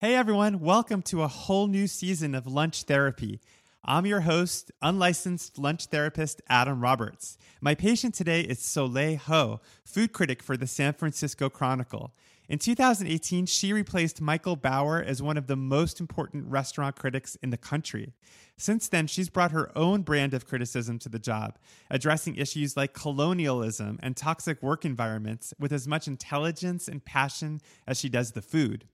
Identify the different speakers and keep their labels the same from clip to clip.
Speaker 1: Hey everyone, welcome to a whole new season of Lunch Therapy. I'm your host, unlicensed lunch therapist Adam Roberts. My patient today is Soleil Ho, food critic for the San Francisco Chronicle. In 2018, she replaced Michael Bauer as one of the most important restaurant critics in the country. Since then, she's brought her own brand of criticism to the job, addressing issues like colonialism and toxic work environments with as much intelligence and passion as she does the food.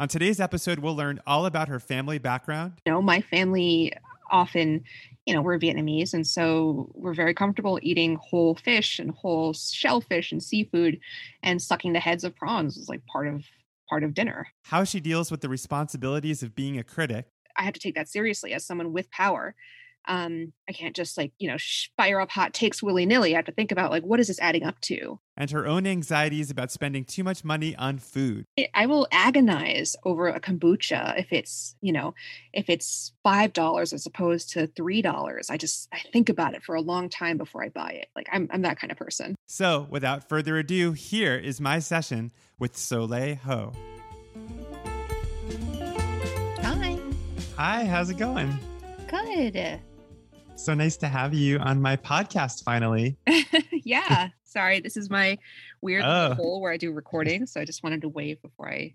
Speaker 1: On today's episode, we'll learn all about her family background.
Speaker 2: You know, my family often, you know, we're Vietnamese, and so we're very comfortable eating whole fish and whole shellfish and seafood, and sucking the heads of prawns is like part of part of dinner.
Speaker 1: How she deals with the responsibilities of being a critic.
Speaker 2: I have to take that seriously as someone with power um, I can't just like, you know, fire up hot takes willy nilly. I have to think about like, what is this adding up to?
Speaker 1: And her own anxieties about spending too much money on food.
Speaker 2: I will agonize over a kombucha if it's, you know, if it's $5 as opposed to $3. I just, I think about it for a long time before I buy it. Like, I'm, I'm that kind of person.
Speaker 1: So, without further ado, here is my session with Soleil Ho.
Speaker 2: Hi.
Speaker 1: Hi, how's it going?
Speaker 2: Good.
Speaker 1: So nice to have you on my podcast finally.
Speaker 2: yeah. Sorry, this is my weird oh. hole where I do recording. So I just wanted to wave before I.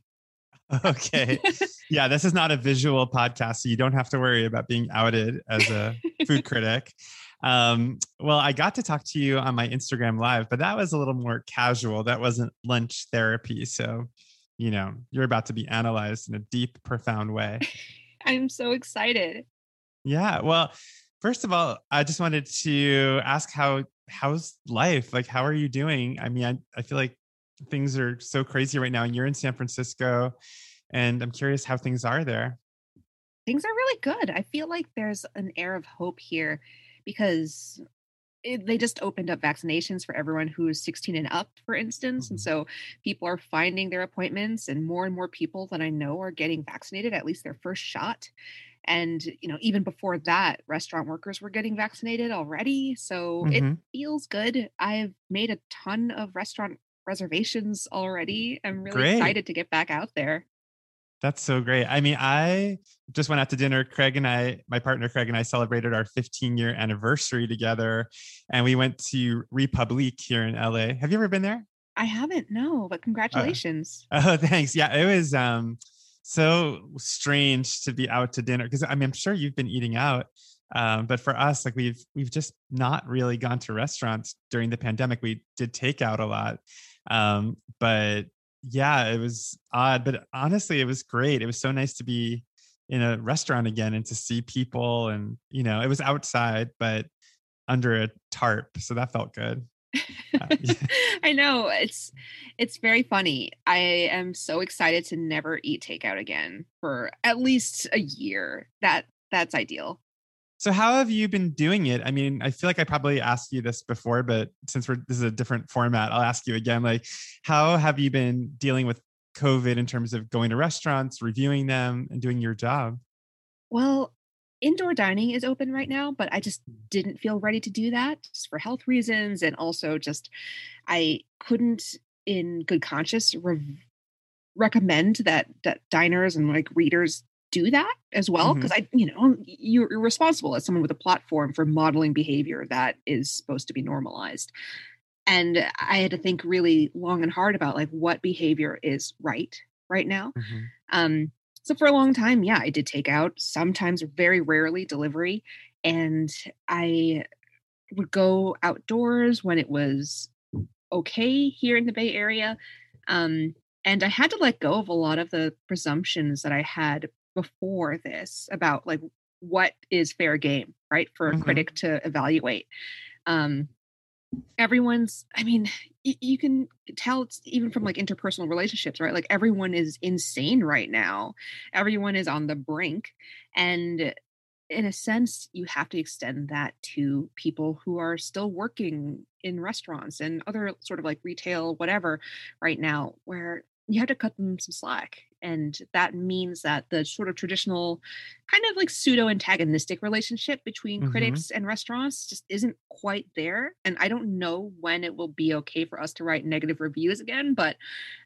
Speaker 1: okay. yeah, this is not a visual podcast, so you don't have to worry about being outed as a food critic. Um, well, I got to talk to you on my Instagram live, but that was a little more casual. That wasn't lunch therapy. So, you know, you're about to be analyzed in a deep, profound way.
Speaker 2: I'm so excited.
Speaker 1: Yeah. Well, First of all, I just wanted to ask how how's life? Like how are you doing? I mean, I, I feel like things are so crazy right now and you're in San Francisco and I'm curious how things are there.
Speaker 2: Things are really good. I feel like there's an air of hope here because it, they just opened up vaccinations for everyone who's 16 and up, for instance. And mm-hmm. so people are finding their appointments, and more and more people that I know are getting vaccinated, at least their first shot and you know even before that restaurant workers were getting vaccinated already so mm-hmm. it feels good. I've made a ton of restaurant reservations already. I'm really great. excited to get back out there.
Speaker 1: That's so great. I mean i just went out to dinner. Craig and i my partner craig and i celebrated our 15 year anniversary together and we went to republique here in la have you ever been there?
Speaker 2: I haven't no but uh, congratulations.
Speaker 1: uh, oh thanks. Yeah it was um so strange to be out to dinner because I mean I'm sure you've been eating out, um, but for us like we've we've just not really gone to restaurants during the pandemic. We did take out a lot, um, but yeah, it was odd. But honestly, it was great. It was so nice to be in a restaurant again and to see people and you know it was outside but under a tarp so that felt good
Speaker 2: I know it's it's very funny. I am so excited to never eat takeout again for at least a year. That that's ideal.
Speaker 1: So how have you been doing it? I mean, I feel like I probably asked you this before, but since we're this is a different format, I'll ask you again. Like, how have you been dealing with COVID in terms of going to restaurants, reviewing them, and doing your job?
Speaker 2: Well, indoor dining is open right now, but I just didn't feel ready to do that just for health reasons. And also, just I couldn't, in good conscience, re- recommend that, that diners and like readers do that as well. Because mm-hmm. I, you know, you're responsible as someone with a platform for modeling behavior that is supposed to be normalized. And I had to think really long and hard about like what behavior is right right now. Mm-hmm. Um, so for a long time, yeah, I did take out, sometimes very rarely delivery. And I would go outdoors when it was okay here in the Bay Area. Um, and I had to let go of a lot of the presumptions that I had before this about like what is fair game, right? For a mm-hmm. critic to evaluate. Um, everyone's i mean you can tell it's even from like interpersonal relationships right? Like everyone is insane right now. Everyone is on the brink. And in a sense you have to extend that to people who are still working in restaurants and other sort of like retail whatever right now where you have to cut them some slack and that means that the sort of traditional kind of like pseudo antagonistic relationship between mm-hmm. critics and restaurants just isn't quite there and i don't know when it will be okay for us to write negative reviews again but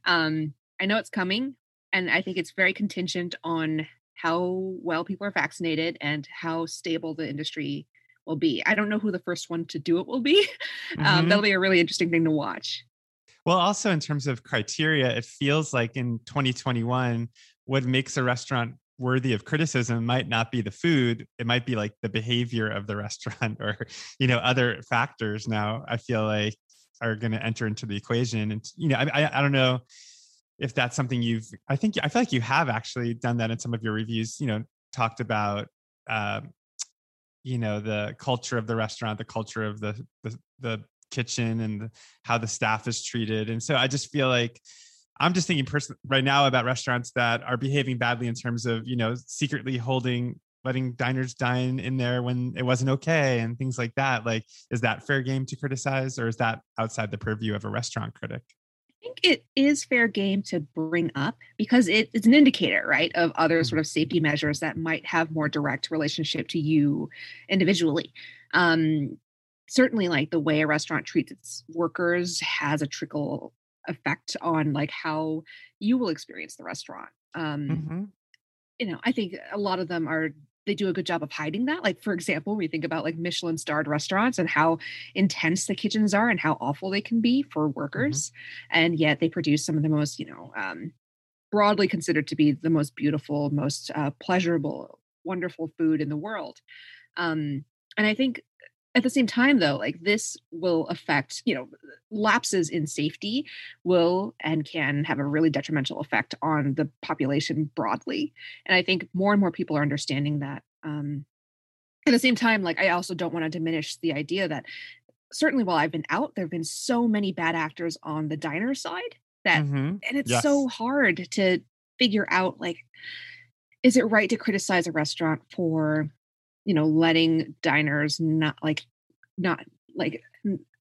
Speaker 2: um i know it's coming and I think it's very contingent on how well people are vaccinated and how stable the industry will be. I don't know who the first one to do it will be. Um, mm-hmm. that'll be a really interesting thing to watch.
Speaker 1: Well, also in terms of criteria, it feels like in 2021, what makes a restaurant worthy of criticism might not be the food it might be like the behavior of the restaurant or you know other factors now i feel like are going to enter into the equation. And you know I, I, I don't know if that's something you've i think i feel like you have actually done that in some of your reviews you know talked about um, you know the culture of the restaurant the culture of the the, the kitchen and how the staff is treated and so i just feel like i'm just thinking person right now about restaurants that are behaving badly in terms of you know secretly holding letting diners dine in there when it wasn't okay and things like that like is that fair game to criticize or is that outside the purview of a restaurant critic
Speaker 2: I think it is fair game to bring up because it, it's an indicator, right, of other sort mm-hmm. of safety measures that might have more direct relationship to you individually. Um, certainly, like the way a restaurant treats its workers has a trickle effect on like how you will experience the restaurant. Um, mm-hmm. You know, I think a lot of them are they do a good job of hiding that. Like, for example, we think about like Michelin starred restaurants and how intense the kitchens are and how awful they can be for mm-hmm. workers. Mm-hmm. And yet they produce some of the most, you know, um, broadly considered to be the most beautiful, most uh, pleasurable, wonderful food in the world. Um, and I think at the same time though like this will affect you know lapses in safety will and can have a really detrimental effect on the population broadly and i think more and more people are understanding that um at the same time like i also don't want to diminish the idea that certainly while i've been out there have been so many bad actors on the diner side that mm-hmm. and it's yes. so hard to figure out like is it right to criticize a restaurant for you know letting diners not like not like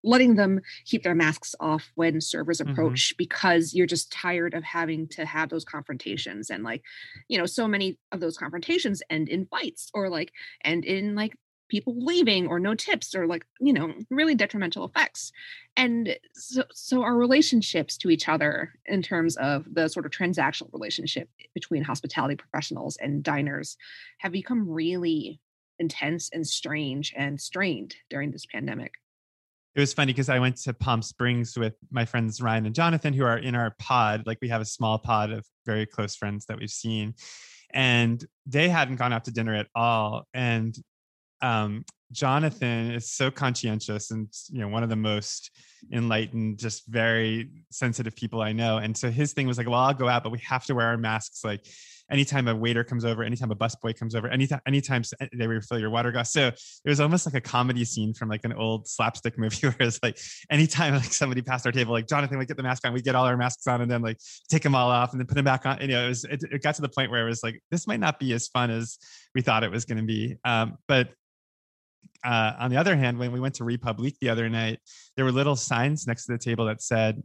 Speaker 2: letting them keep their masks off when servers mm-hmm. approach mm-hmm. because you're just tired of having to have those confrontations and like you know so many of those confrontations end in fights or like end in like people leaving or no tips or like you know really detrimental effects and so so our relationships to each other in terms of the sort of transactional relationship between hospitality professionals and diners have become really intense and strange and strained during this pandemic.
Speaker 1: It was funny because I went to Palm Springs with my friends Ryan and Jonathan, who are in our pod. Like we have a small pod of very close friends that we've seen, and they hadn't gone out to dinner at all. And um, Jonathan is so conscientious and you know one of the most enlightened, just very sensitive people I know. And so his thing was like, well, I'll go out, but we have to wear our masks. Like anytime a waiter comes over, anytime a busboy comes over, anytime anytime they refill your water glass. So it was almost like a comedy scene from like an old slapstick movie where it's like anytime like somebody passed our table, like Jonathan, we get the mask on, we get all our masks on, and then like take them all off and then put them back on. And, you know, it was it, it got to the point where it was like this might not be as fun as we thought it was going to be. Um, but uh, on the other hand, when we went to Republique the other night, there were little signs next to the table that said,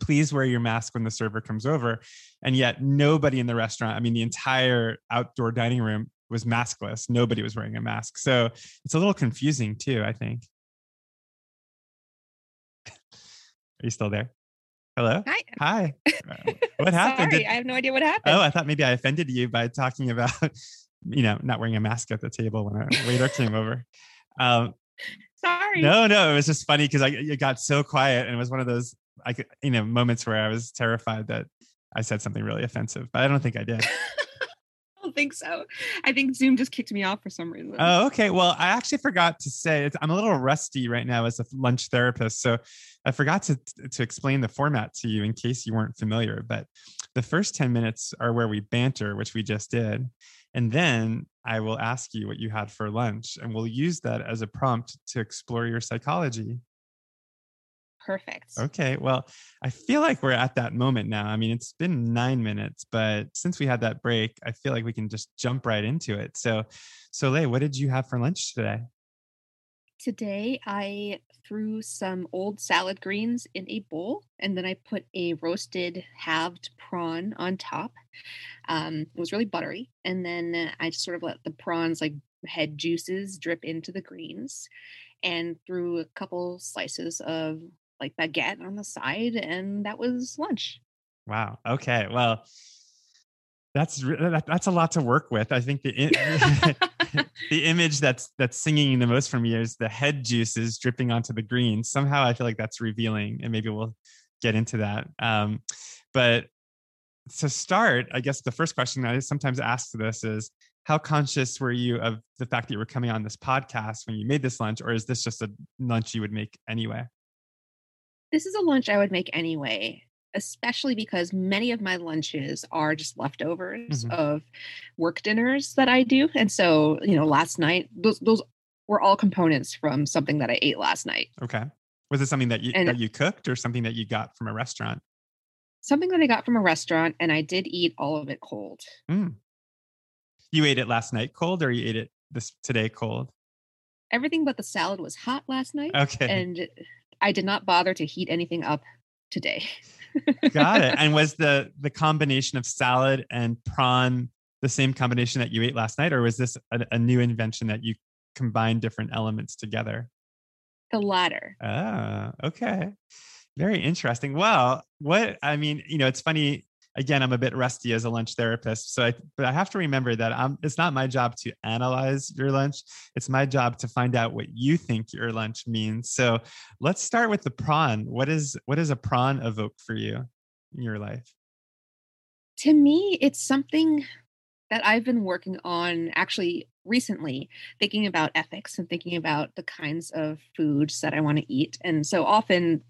Speaker 1: please wear your mask when the server comes over. And yet, nobody in the restaurant, I mean, the entire outdoor dining room was maskless. Nobody was wearing a mask. So it's a little confusing too, I think. Are you still there? Hello?
Speaker 2: Hi.
Speaker 1: Hi. What happened?
Speaker 2: Sorry, Did, I have no idea what happened.
Speaker 1: Oh, I thought maybe I offended you by talking about, you know, not wearing a mask at the table when a waiter came over. Um,
Speaker 2: Sorry.
Speaker 1: No, no, it was just funny because I it got so quiet and it was one of those I could, you know, moments where I was terrified that I said something really offensive, but I don't think I did.
Speaker 2: I don't think so. I think Zoom just kicked me off for some reason.
Speaker 1: Oh, okay. Well, I actually forgot to say I'm a little rusty right now as a lunch therapist, so I forgot to to explain the format to you in case you weren't familiar. But the first 10 minutes are where we banter, which we just did. And then I will ask you what you had for lunch, and we'll use that as a prompt to explore your psychology
Speaker 2: perfect.
Speaker 1: Okay. Well, I feel like we're at that moment now. I mean, it's been nine minutes, but since we had that break, I feel like we can just jump right into it. So, Soleil, what did you have for lunch today?
Speaker 2: Today, I threw some old salad greens in a bowl and then I put a roasted halved prawn on top. Um, it was really buttery. And then I just sort of let the prawns, like head juices, drip into the greens and threw a couple slices of like baguette on the side, and that was lunch.
Speaker 1: Wow. Okay. Well, That's that's a lot to work with. I think the the image that's that's singing the most for me is the head juices dripping onto the green. Somehow I feel like that's revealing, and maybe we'll get into that. Um, but to start, I guess the first question I sometimes ask this is how conscious were you of the fact that you were coming on this podcast when you made this lunch, or is this just a lunch you would make anyway?
Speaker 2: This is a lunch I would make anyway, especially because many of my lunches are just leftovers mm-hmm. of work dinners that I do. And so, you know, last night, those, those were all components from something that I ate last night.
Speaker 1: Okay. Was it something that you, and, that you cooked or something that you got from a restaurant?
Speaker 2: Something that I got from a restaurant, and I did eat all of it cold.
Speaker 1: Mm. You ate it last night cold, or you ate it this today cold?
Speaker 2: Everything but the salad was hot last night.
Speaker 1: Okay.
Speaker 2: And I did not bother to heat anything up today.
Speaker 1: Got it. And was the the combination of salad and prawn the same combination that you ate last night, or was this a, a new invention that you combined different elements together?
Speaker 2: The latter.
Speaker 1: Ah, okay. Very interesting. Well, what I mean, you know, it's funny again, I'm a bit rusty as a lunch therapist. So I, but I have to remember that I'm, it's not my job to analyze your lunch. It's my job to find out what you think your lunch means. So let's start with the prawn. What is, what does a prawn evoke for you in your life?
Speaker 2: To me, it's something that I've been working on actually recently, thinking about ethics and thinking about the kinds of foods that I want to eat. And so often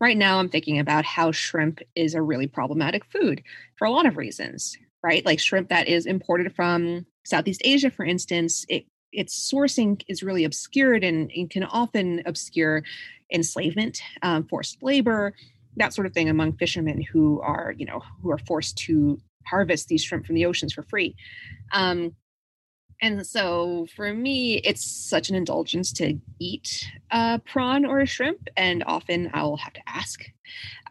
Speaker 2: Right now, I'm thinking about how shrimp is a really problematic food for a lot of reasons, right? Like shrimp that is imported from Southeast Asia, for instance, it, its sourcing is really obscured and, and can often obscure enslavement, um, forced labor, that sort of thing among fishermen who are, you know, who are forced to harvest these shrimp from the oceans for free. Um, and so for me, it's such an indulgence to eat a prawn or a shrimp. And often I'll have to ask.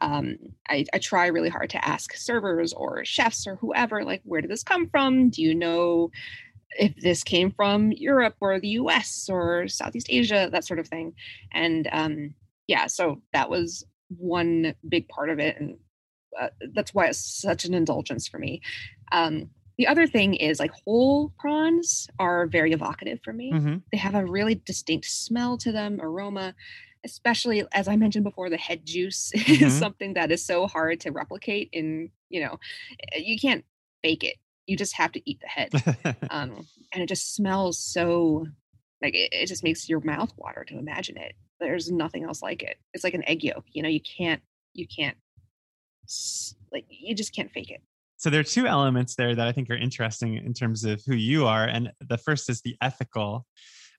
Speaker 2: Um, I, I, try really hard to ask servers or chefs or whoever, like, where did this come from? Do you know if this came from Europe or the US or Southeast Asia, that sort of thing? And um, yeah, so that was one big part of it. And uh, that's why it's such an indulgence for me. Um, the other thing is like whole prawns are very evocative for me. Mm-hmm. They have a really distinct smell to them, aroma, especially as I mentioned before, the head juice mm-hmm. is something that is so hard to replicate in, you know, eh, you can't bake it. You just have to eat the head. um, and it just smells so like it, it just makes your mouth water to imagine it. There's nothing else like it. It's like an egg yolk, you know, you can't you can't like you just can't fake it.
Speaker 1: So there are two elements there that I think are interesting in terms of who you are, and the first is the ethical.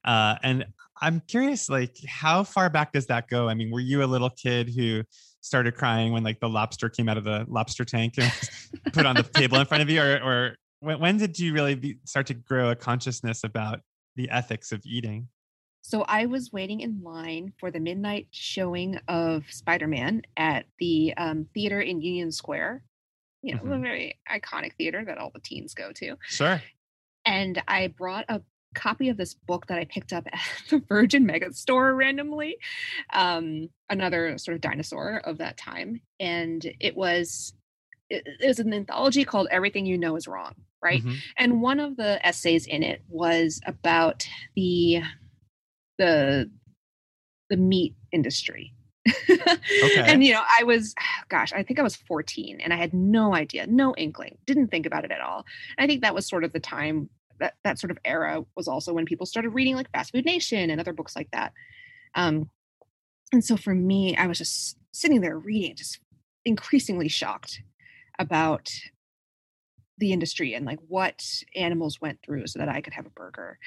Speaker 1: Uh, and I'm curious, like, how far back does that go? I mean, were you a little kid who started crying when like the lobster came out of the lobster tank and put on the table in front of you, or, or when, when did you really be, start to grow a consciousness about the ethics of eating?
Speaker 2: So I was waiting in line for the midnight showing of Spider Man at the um, theater in Union Square you know, mm-hmm. a very iconic theater that all the teens go to.
Speaker 1: Sure.
Speaker 2: And I brought a copy of this book that I picked up at the Virgin Mega Store randomly, um, another sort of dinosaur of that time. And it was it, it was an anthology called Everything You Know Is Wrong, right? Mm-hmm. And one of the essays in it was about the the the meat industry okay. And you know, I was gosh, I think I was 14 and I had no idea, no inkling, didn't think about it at all. And I think that was sort of the time that that sort of era was also when people started reading like Fast Food Nation and other books like that. Um and so for me, I was just sitting there reading, just increasingly shocked about the industry and like what animals went through so that I could have a burger.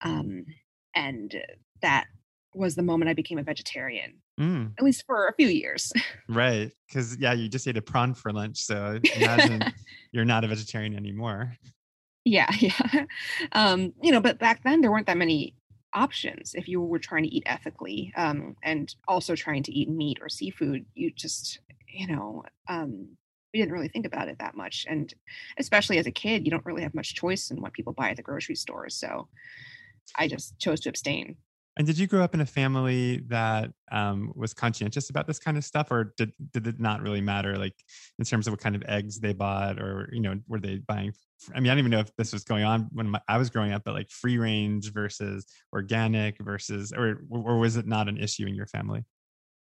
Speaker 2: Um, and that was the moment I became a vegetarian. Mm. At least for a few years.
Speaker 1: Right. Because, yeah, you just ate a prawn for lunch. So imagine you're not a vegetarian anymore.
Speaker 2: Yeah. Yeah. Um, you know, but back then there weren't that many options if you were trying to eat ethically um, and also trying to eat meat or seafood. You just, you know, um, we didn't really think about it that much. And especially as a kid, you don't really have much choice in what people buy at the grocery store. So I just chose to abstain.
Speaker 1: And did you grow up in a family that um, was conscientious about this kind of stuff, or did did it not really matter, like in terms of what kind of eggs they bought, or you know, were they buying? I mean, I don't even know if this was going on when my, I was growing up, but like free range versus organic versus, or or was it not an issue in your family?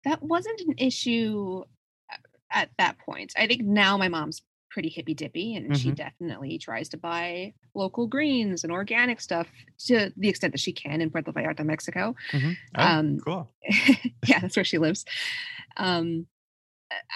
Speaker 2: That wasn't an issue at that point. I think now my mom's pretty hippy dippy and mm-hmm. she definitely tries to buy local greens and organic stuff to the extent that she can in Puerto Vallarta, Mexico.
Speaker 1: Mm-hmm. Oh, um, cool.
Speaker 2: yeah, that's where she lives. Um,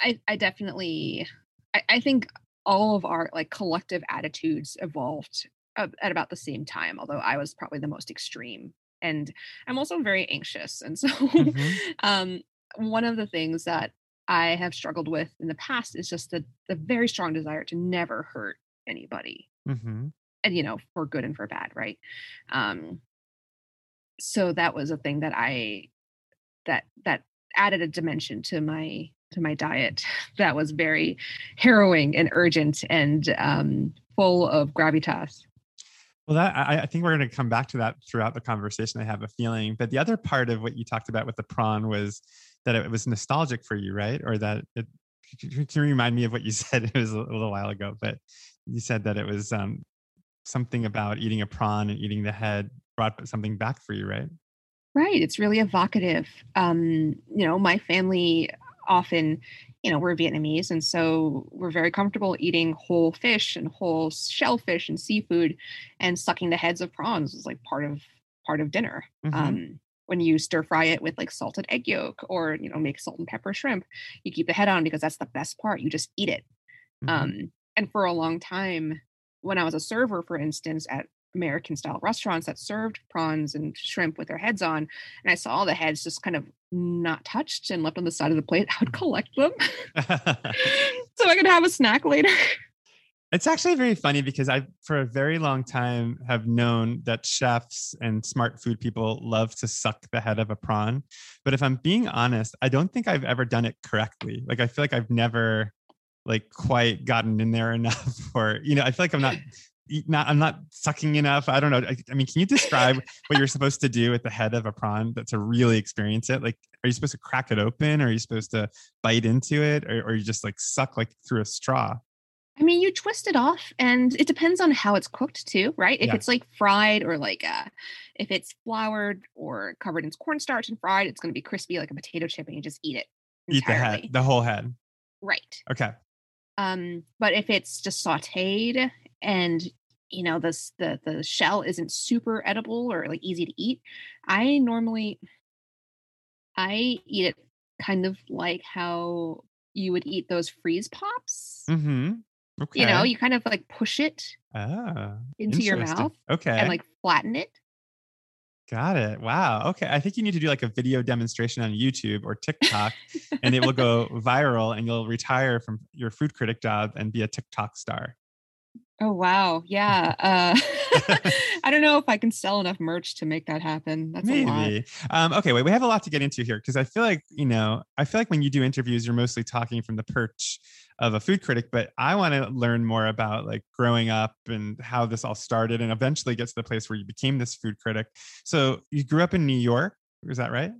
Speaker 2: I, I definitely, I, I think all of our like collective attitudes evolved at about the same time, although I was probably the most extreme. And I'm also very anxious. And so, mm-hmm. um, one of the things that I have struggled with in the past is just the, the very strong desire to never hurt anybody. Mm-hmm. And, you know, for good and for bad, right? Um, so that was a thing that I, that, that added a dimension to my, to my diet that was very harrowing and urgent and um, full of gravitas.
Speaker 1: Well, that I, I, think we're going to come back to that throughout the conversation. I have a feeling, but the other part of what you talked about with the prawn was that it was nostalgic for you, right? Or that it can remind me of what you said? It was a little while ago, but you said that it was um, something about eating a prawn and eating the head brought something back for you, right?
Speaker 2: Right. It's really evocative. Um, you know, my family often, you know, we're Vietnamese, and so we're very comfortable eating whole fish and whole shellfish and seafood, and sucking the heads of prawns is like part of part of dinner. Mm-hmm. Um, when you stir fry it with like salted egg yolk or you know make salt and pepper shrimp you keep the head on because that's the best part you just eat it mm-hmm. um, and for a long time when i was a server for instance at american style restaurants that served prawns and shrimp with their heads on and i saw the heads just kind of not touched and left on the side of the plate i would mm. collect them so i could have a snack later
Speaker 1: it's actually very funny because I, for a very long time, have known that chefs and smart food people love to suck the head of a prawn. But if I'm being honest, I don't think I've ever done it correctly. Like I feel like I've never like quite gotten in there enough, or you know, I feel like I'm not not I'm not sucking enough. I don't know. I, I, mean, can you describe what you're supposed to do with the head of a prawn that to really experience it? Like, are you supposed to crack it open? Or are you supposed to bite into it, or, or you just like suck like through a straw?
Speaker 2: I mean, you twist it off, and it depends on how it's cooked too, right? If yeah. it's like fried or like uh, if it's floured or covered in cornstarch and fried, it's going to be crispy like a potato chip, and you just eat it.
Speaker 1: Entirely. Eat the head, the whole head.
Speaker 2: Right.
Speaker 1: Okay.
Speaker 2: Um, but if it's just sautéed and you know the the the shell isn't super edible or like easy to eat, I normally I eat it kind of like how you would eat those freeze pops.
Speaker 1: Mm-hmm.
Speaker 2: Okay. You know, you kind of like push it ah, into your mouth.
Speaker 1: Okay.
Speaker 2: And like flatten it.
Speaker 1: Got it. Wow. Okay. I think you need to do like a video demonstration on YouTube or TikTok and it will go viral and you'll retire from your food critic job and be a TikTok star.
Speaker 2: Oh wow. Yeah. Uh I don't know if I can sell enough merch to make that happen. That's
Speaker 1: Maybe. Um, okay, wait, we have a lot to get into here because I feel like, you know, I feel like when you do interviews, you're mostly talking from the perch of a food critic, but I want to learn more about like growing up and how this all started and eventually get to the place where you became this food critic. So you grew up in New York, is that right?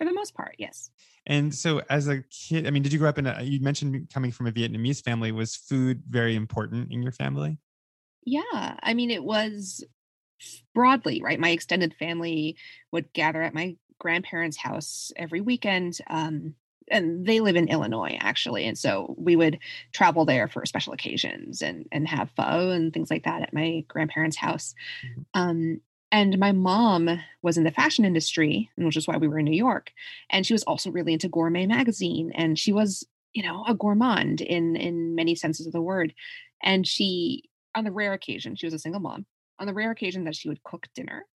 Speaker 2: For the most part, yes.
Speaker 1: And so as a kid, I mean, did you grow up in a, you mentioned coming from a Vietnamese family. Was food very important in your family?
Speaker 2: Yeah. I mean, it was broadly, right? My extended family would gather at my grandparents' house every weekend. Um, and they live in Illinois actually, and so we would travel there for special occasions and and have pho and things like that at my grandparents' house. Mm-hmm. Um, and my mom was in the fashion industry, which is why we were in New York. And she was also really into Gourmet magazine, and she was, you know, a gourmand in in many senses of the word. And she, on the rare occasion, she was a single mom. On the rare occasion that she would cook dinner,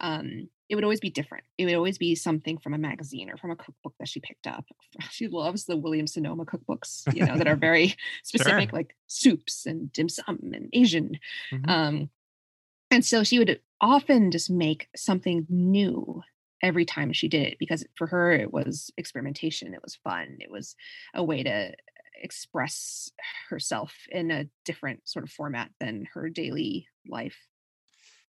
Speaker 2: um, it would always be different. It would always be something from a magazine or from a cookbook that she picked up. She loves the Williams Sonoma cookbooks, you know, that are very specific, sure. like soups and dim sum and Asian. Mm-hmm. Um, and so she would often just make something new every time she did it because for her it was experimentation, it was fun, it was a way to express herself in a different sort of format than her daily life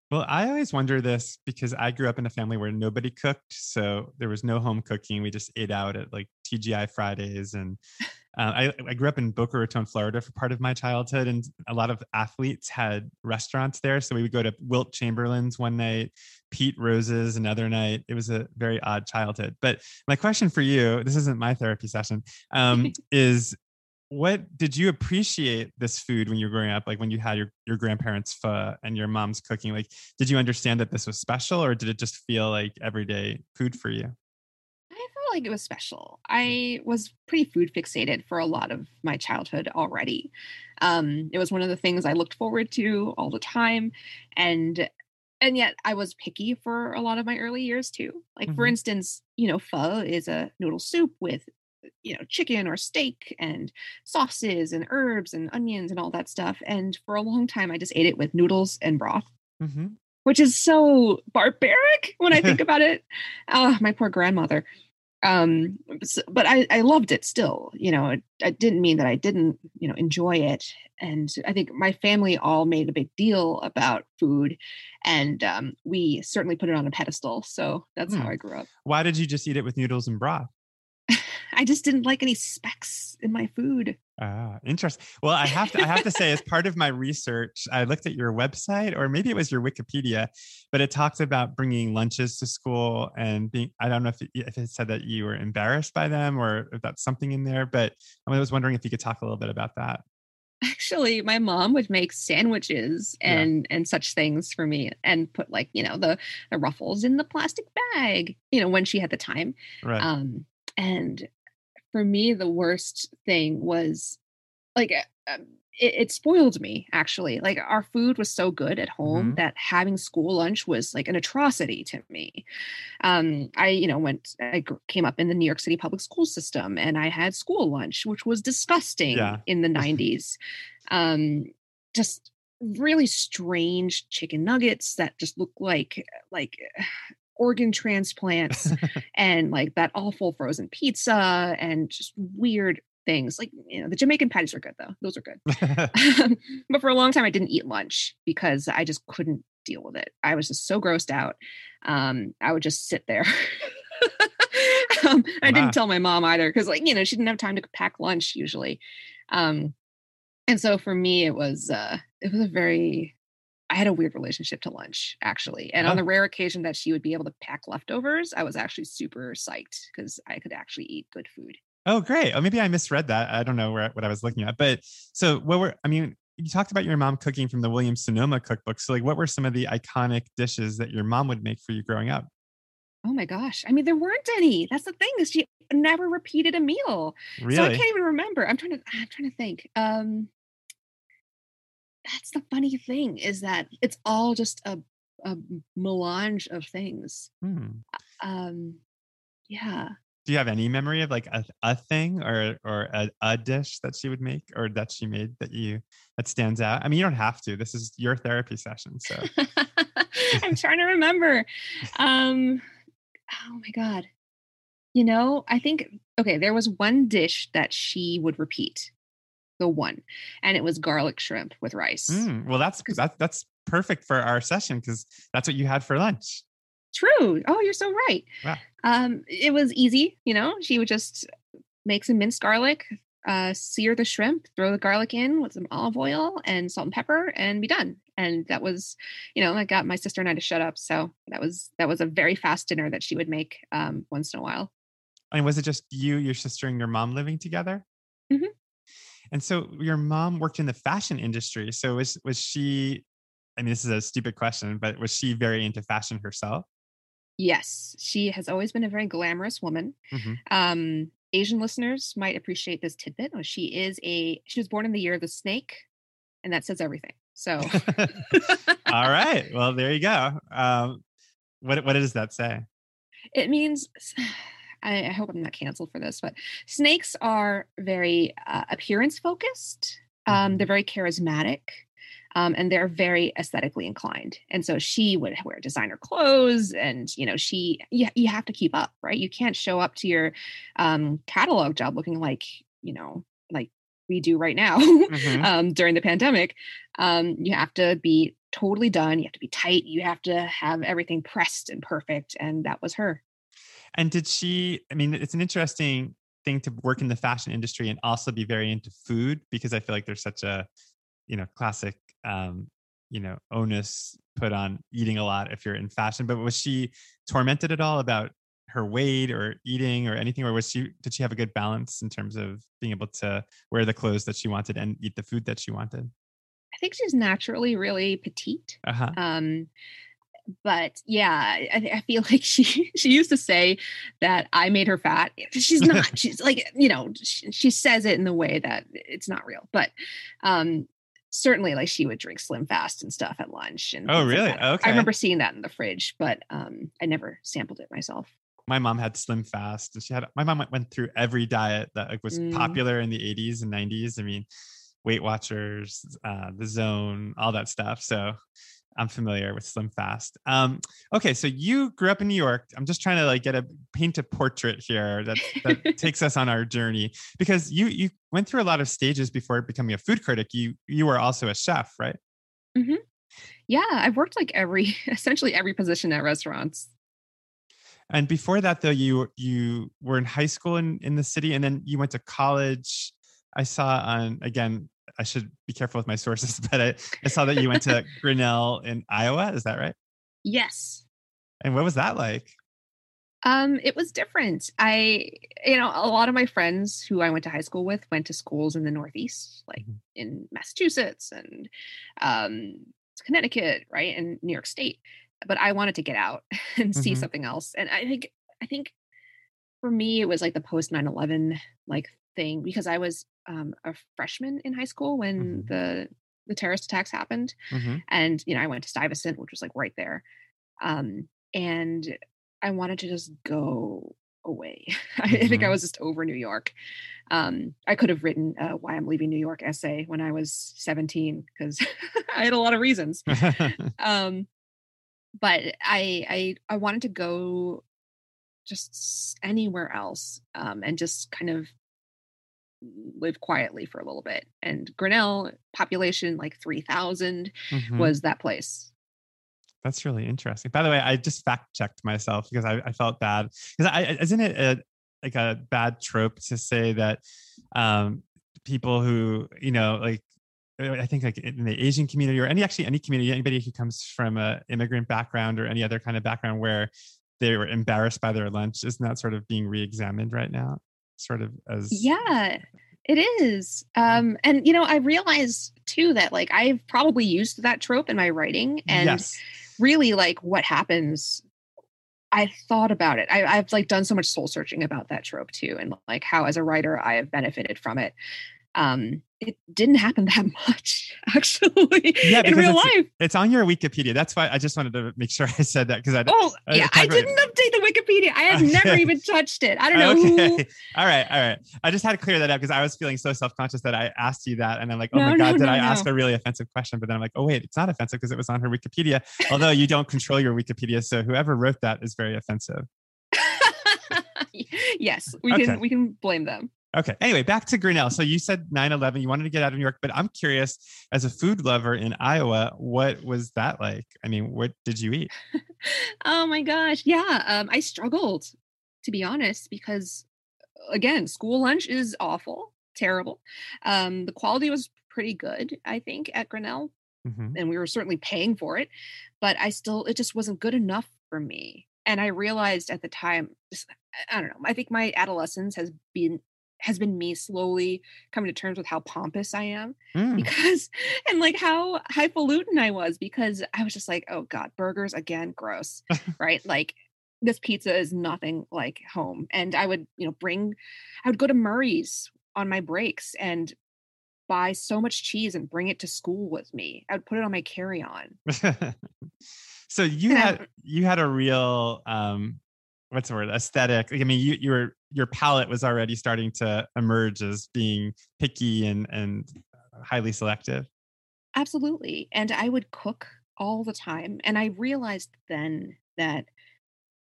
Speaker 1: Well, I always wonder this because I grew up in a family where nobody cooked. So there was no home cooking. We just ate out at like TGI Fridays. And uh, I, I, grew up in Boca Raton, Florida for part of my childhood. And a lot of athletes had restaurants there. So we would go to Wilt Chamberlain's one night, Pete Rose's another night. It was a very odd childhood. But my question for you this isn't my therapy session um, is what did you appreciate this food when you were growing up like when you had your, your grandparents pho and your mom's cooking like did you understand that this was special or did it just feel like everyday food for you
Speaker 2: like it was special i was pretty food fixated for a lot of my childhood already um, it was one of the things i looked forward to all the time and and yet I was picky for a lot of my early years too. Like mm-hmm. for instance, you know, pho is a noodle soup with you know chicken or steak and sauces and herbs and onions and all that stuff and for a long time i just ate it with noodles and broth mm-hmm. which is so barbaric when i think about it oh my poor grandmother um but i i loved it still you know it, it didn't mean that i didn't you know enjoy it. And i think my family all made a big deal about food and um, we certainly put it on a pedestal. So that's how i grew up.
Speaker 1: Why did you just eat it with noodles and broth?
Speaker 2: I just didn't like any specks in my food.
Speaker 1: Ah, interesting. Well, I have to I have to say, as part of my research, I looked at your website, or maybe it was your Wikipedia, but it talks about bringing lunches to school and being. I don't know if it, if it said that you were embarrassed by them, or if that's something in there. But I was wondering if you could talk a little bit about that.
Speaker 2: Actually, my mom would make sandwiches and yeah. and such things for me, and put like you know the the ruffles in the plastic bag. You know when she had the time. Right. Um, and for me, the worst thing was like uh, um, it, it, spoiled me actually. Like our food was so good at home mm-hmm. that having school lunch was like an atrocity to me. Um, I, you know, went, I came up in the New York City public school system and I had school lunch, which was disgusting yeah. in the 90s. Um, just really strange chicken nuggets that just look like like organ transplants and like that awful frozen pizza and just weird things. Like, you know, the Jamaican patties are good though. Those are good. but for a long time, I didn't eat lunch because I just couldn't deal with it. I was just so grossed out. Um, I would just sit there. um, I didn't tell my mom either because, like, you know, she didn't have time to pack lunch usually. Um, and so for me, it was uh, it was a very I had a weird relationship to lunch actually. And oh. on the rare occasion that she would be able to pack leftovers, I was actually super psyched because I could actually eat good food.
Speaker 1: Oh, great. Oh, maybe I misread that. I don't know where, what I was looking at. But so what were, I mean, you talked about your mom cooking from the Williams Sonoma cookbook. So like what were some of the iconic dishes that your mom would make for you growing up?
Speaker 2: Oh my gosh. I mean, there weren't any. That's the thing is she never repeated a meal. Really? So I can't even remember. I'm trying to I'm trying to think. Um that's the funny thing is that it's all just a a melange of things. Hmm. Um, yeah.
Speaker 1: Do you have any memory of like a, a thing or or a, a dish that she would make or that she made that you that stands out? I mean, you don't have to. This is your therapy session, so.
Speaker 2: I'm trying to remember. Um, oh my god. You know, I think okay, there was one dish that she would repeat the one, and it was garlic shrimp with rice.
Speaker 1: Mm, well, that's that's that's perfect for our session because that's what you had for lunch.
Speaker 2: True. Oh, you're so right. Wow. Um, it was easy. You know, she would just make some minced garlic, uh, sear the shrimp, throw the garlic in with some olive oil and salt and pepper, and be done. And that was, you know, I got my sister and I to shut up. So that was that was a very fast dinner that she would make um, once in a while.
Speaker 1: And was it just you, your sister, and your mom living together? And so your mom worked in the fashion industry. So was was she I mean this is a stupid question, but was she very into fashion herself?
Speaker 2: Yes, she has always been a very glamorous woman. Mm-hmm. Um, Asian listeners might appreciate this tidbit. She is a she was born in the year of the snake, and that says everything. So,
Speaker 1: all right. Well, there you go. Um, what what does that say?
Speaker 2: It means I, I hope I'm not canceled for this, but snakes are very uh, appearance focused. Um, mm-hmm. they're very charismatic. Um, and they're very aesthetically inclined. And so she would wear designer clothes, and you know, she you, you have to keep up, right? You can't show up to your um, catalog job looking like you know like we do right now
Speaker 1: Mhm.
Speaker 2: um, during the pandemic. Um, you have to be totally done. You have to be tight. You have to have everything pressed and perfect. And that was her.
Speaker 1: And did she? I mean, it's an interesting thing to work in the fashion industry and also be very into food because I feel like there's such a, you know, classic, um, you know, onus put on eating a lot if you're in fashion. But was she tormented at all about her weight or eating or anything, or was she? Did she have a good balance in terms of being able to wear the clothes that she wanted and eat the food that she wanted?
Speaker 2: I think she's naturally really petite.
Speaker 1: Uh huh.
Speaker 2: Um, but yeah, I, I feel like she she used to say that I made her fat. She's not. she's like you know she, she says it in the way that it's not real. But um, certainly, like she would drink Slim Fast and stuff at lunch. And
Speaker 1: Oh,
Speaker 2: things like
Speaker 1: really? Okay.
Speaker 2: I remember seeing that in the fridge, but um, I never sampled it myself.
Speaker 1: my mom had slim fast and she had my mom went- through every diet that like, was
Speaker 2: Mm.
Speaker 1: popular in the 80s and 90s i mean weight watchers uh the zone all that stuff so i'm familiar with slim fast um okay so you grew up in new york i'm just trying to like get a paint a portrait here that that takes us on our journey because you you went through a lot of stages before becoming a food critic you you were also a chef right
Speaker 2: Yeah, I've worked like every essentially every position at restaurants.
Speaker 1: And before that, though, you you were in high school in in the city, and then you went to college. I saw on again. I should be careful with my sources, but I, I saw that you went to Grinnell in Iowa. Is that right?
Speaker 2: Yes.
Speaker 1: And what was that like?
Speaker 2: Um, it was different. I, you know, a lot of my friends who I went to high school with went to schools in the Northeast, like
Speaker 1: Mhm.
Speaker 2: in Massachusetts and um, Connecticut, right, and New York State. But I wanted to get out and see
Speaker 1: Mhm.
Speaker 2: something else. And I think, I think for me, it was like the post 9 11 like thing because I was um, a freshman in high school when
Speaker 1: Mhm.
Speaker 2: the the terrorist attacks happened
Speaker 1: Mhm.
Speaker 2: and you know i went to stuyvesant which was like right there um and i wanted to just go away i think i
Speaker 1: Mhm.
Speaker 2: was just over new york um i could have written a why i'm leaving new york essay when i was 17 because i had a lot of reasons um but i i i wanted to go just anywhere else um and just kind of live quietly for a little bit and grinnell population like 3000
Speaker 1: Mhm.
Speaker 2: was that place
Speaker 1: That's really interesting. By the way, I just fact checked myself because I, I felt bad. Because I, isn't it a, like a bad trope to say that um, people who you know like I think like in the Asian community or any actually any community, anybody who comes from a immigrant background or any other kind of background where they were embarrassed by their lunch, isn't that sort of being re-examined right now? Sort of as
Speaker 2: Yeah, it is. Um, and you know, I realize too that like I've probably used that trope in my writing, and
Speaker 1: yes.
Speaker 2: really like what happens. I thought about it. I, I've like done so much soul searching about that trope too, and like how as a writer I have benefited from it. Um, it didn't happen that much actually
Speaker 1: Yeah,
Speaker 2: in real
Speaker 1: it's-
Speaker 2: life.
Speaker 1: It's on your Wikipedia. That's why I just wanted to make sure I said that because I
Speaker 2: Oh
Speaker 1: I-
Speaker 2: yeah,
Speaker 1: I
Speaker 2: I didn't update the Wikipedia. I have never even touched it. I don't know who.
Speaker 1: okay. All right. All right. I just had to clear that up because I was feeling so self conscious that I asked you that. And I'm like, oh
Speaker 2: No,
Speaker 1: my
Speaker 2: no,
Speaker 1: God, did
Speaker 2: no,
Speaker 1: I ask a really offensive question? But then I'm like, oh, wait, it's not offensive because it was on her Wikipedia. Although you don't control your Wikipedia. So whoever wrote that is very offensive.
Speaker 2: yes, we
Speaker 1: Okay.
Speaker 2: can we can blame them.
Speaker 1: Okay. Anyway, back to Grinnell. So you said 9 11, you wanted to get out of New York, but I'm curious, as a food lover in Iowa, what was that like? I mean, what did you eat?
Speaker 2: Oh my gosh. Yeah. Um, I struggled to be honest, because again, school lunch is awful, terrible. Um, the quality was pretty good, I think, at Grinnell,
Speaker 1: Mhm.
Speaker 2: and we were certainly paying for it, but I still it just wasn't good enough for me. And I realized at the time, just, I don't know, I think my adolescence has been has been me slowly coming to terms with how pompous I am
Speaker 1: Mm.
Speaker 2: because and like how highfalutin I was because I was just like, oh god, burgers again, gross, right? Like this pizza is nothing like home. And I would, you know, bring, I would go to Murray's on my breaks and buy so much cheese and bring it to school with me. I would put it on my carry on.
Speaker 1: so you
Speaker 2: And I-
Speaker 1: had you had a real um what's the word aesthetic i mean you you were your palate was already starting to emerge as being picky and and highly selective
Speaker 2: Absolutely. And I would cook all the time. And I realized then that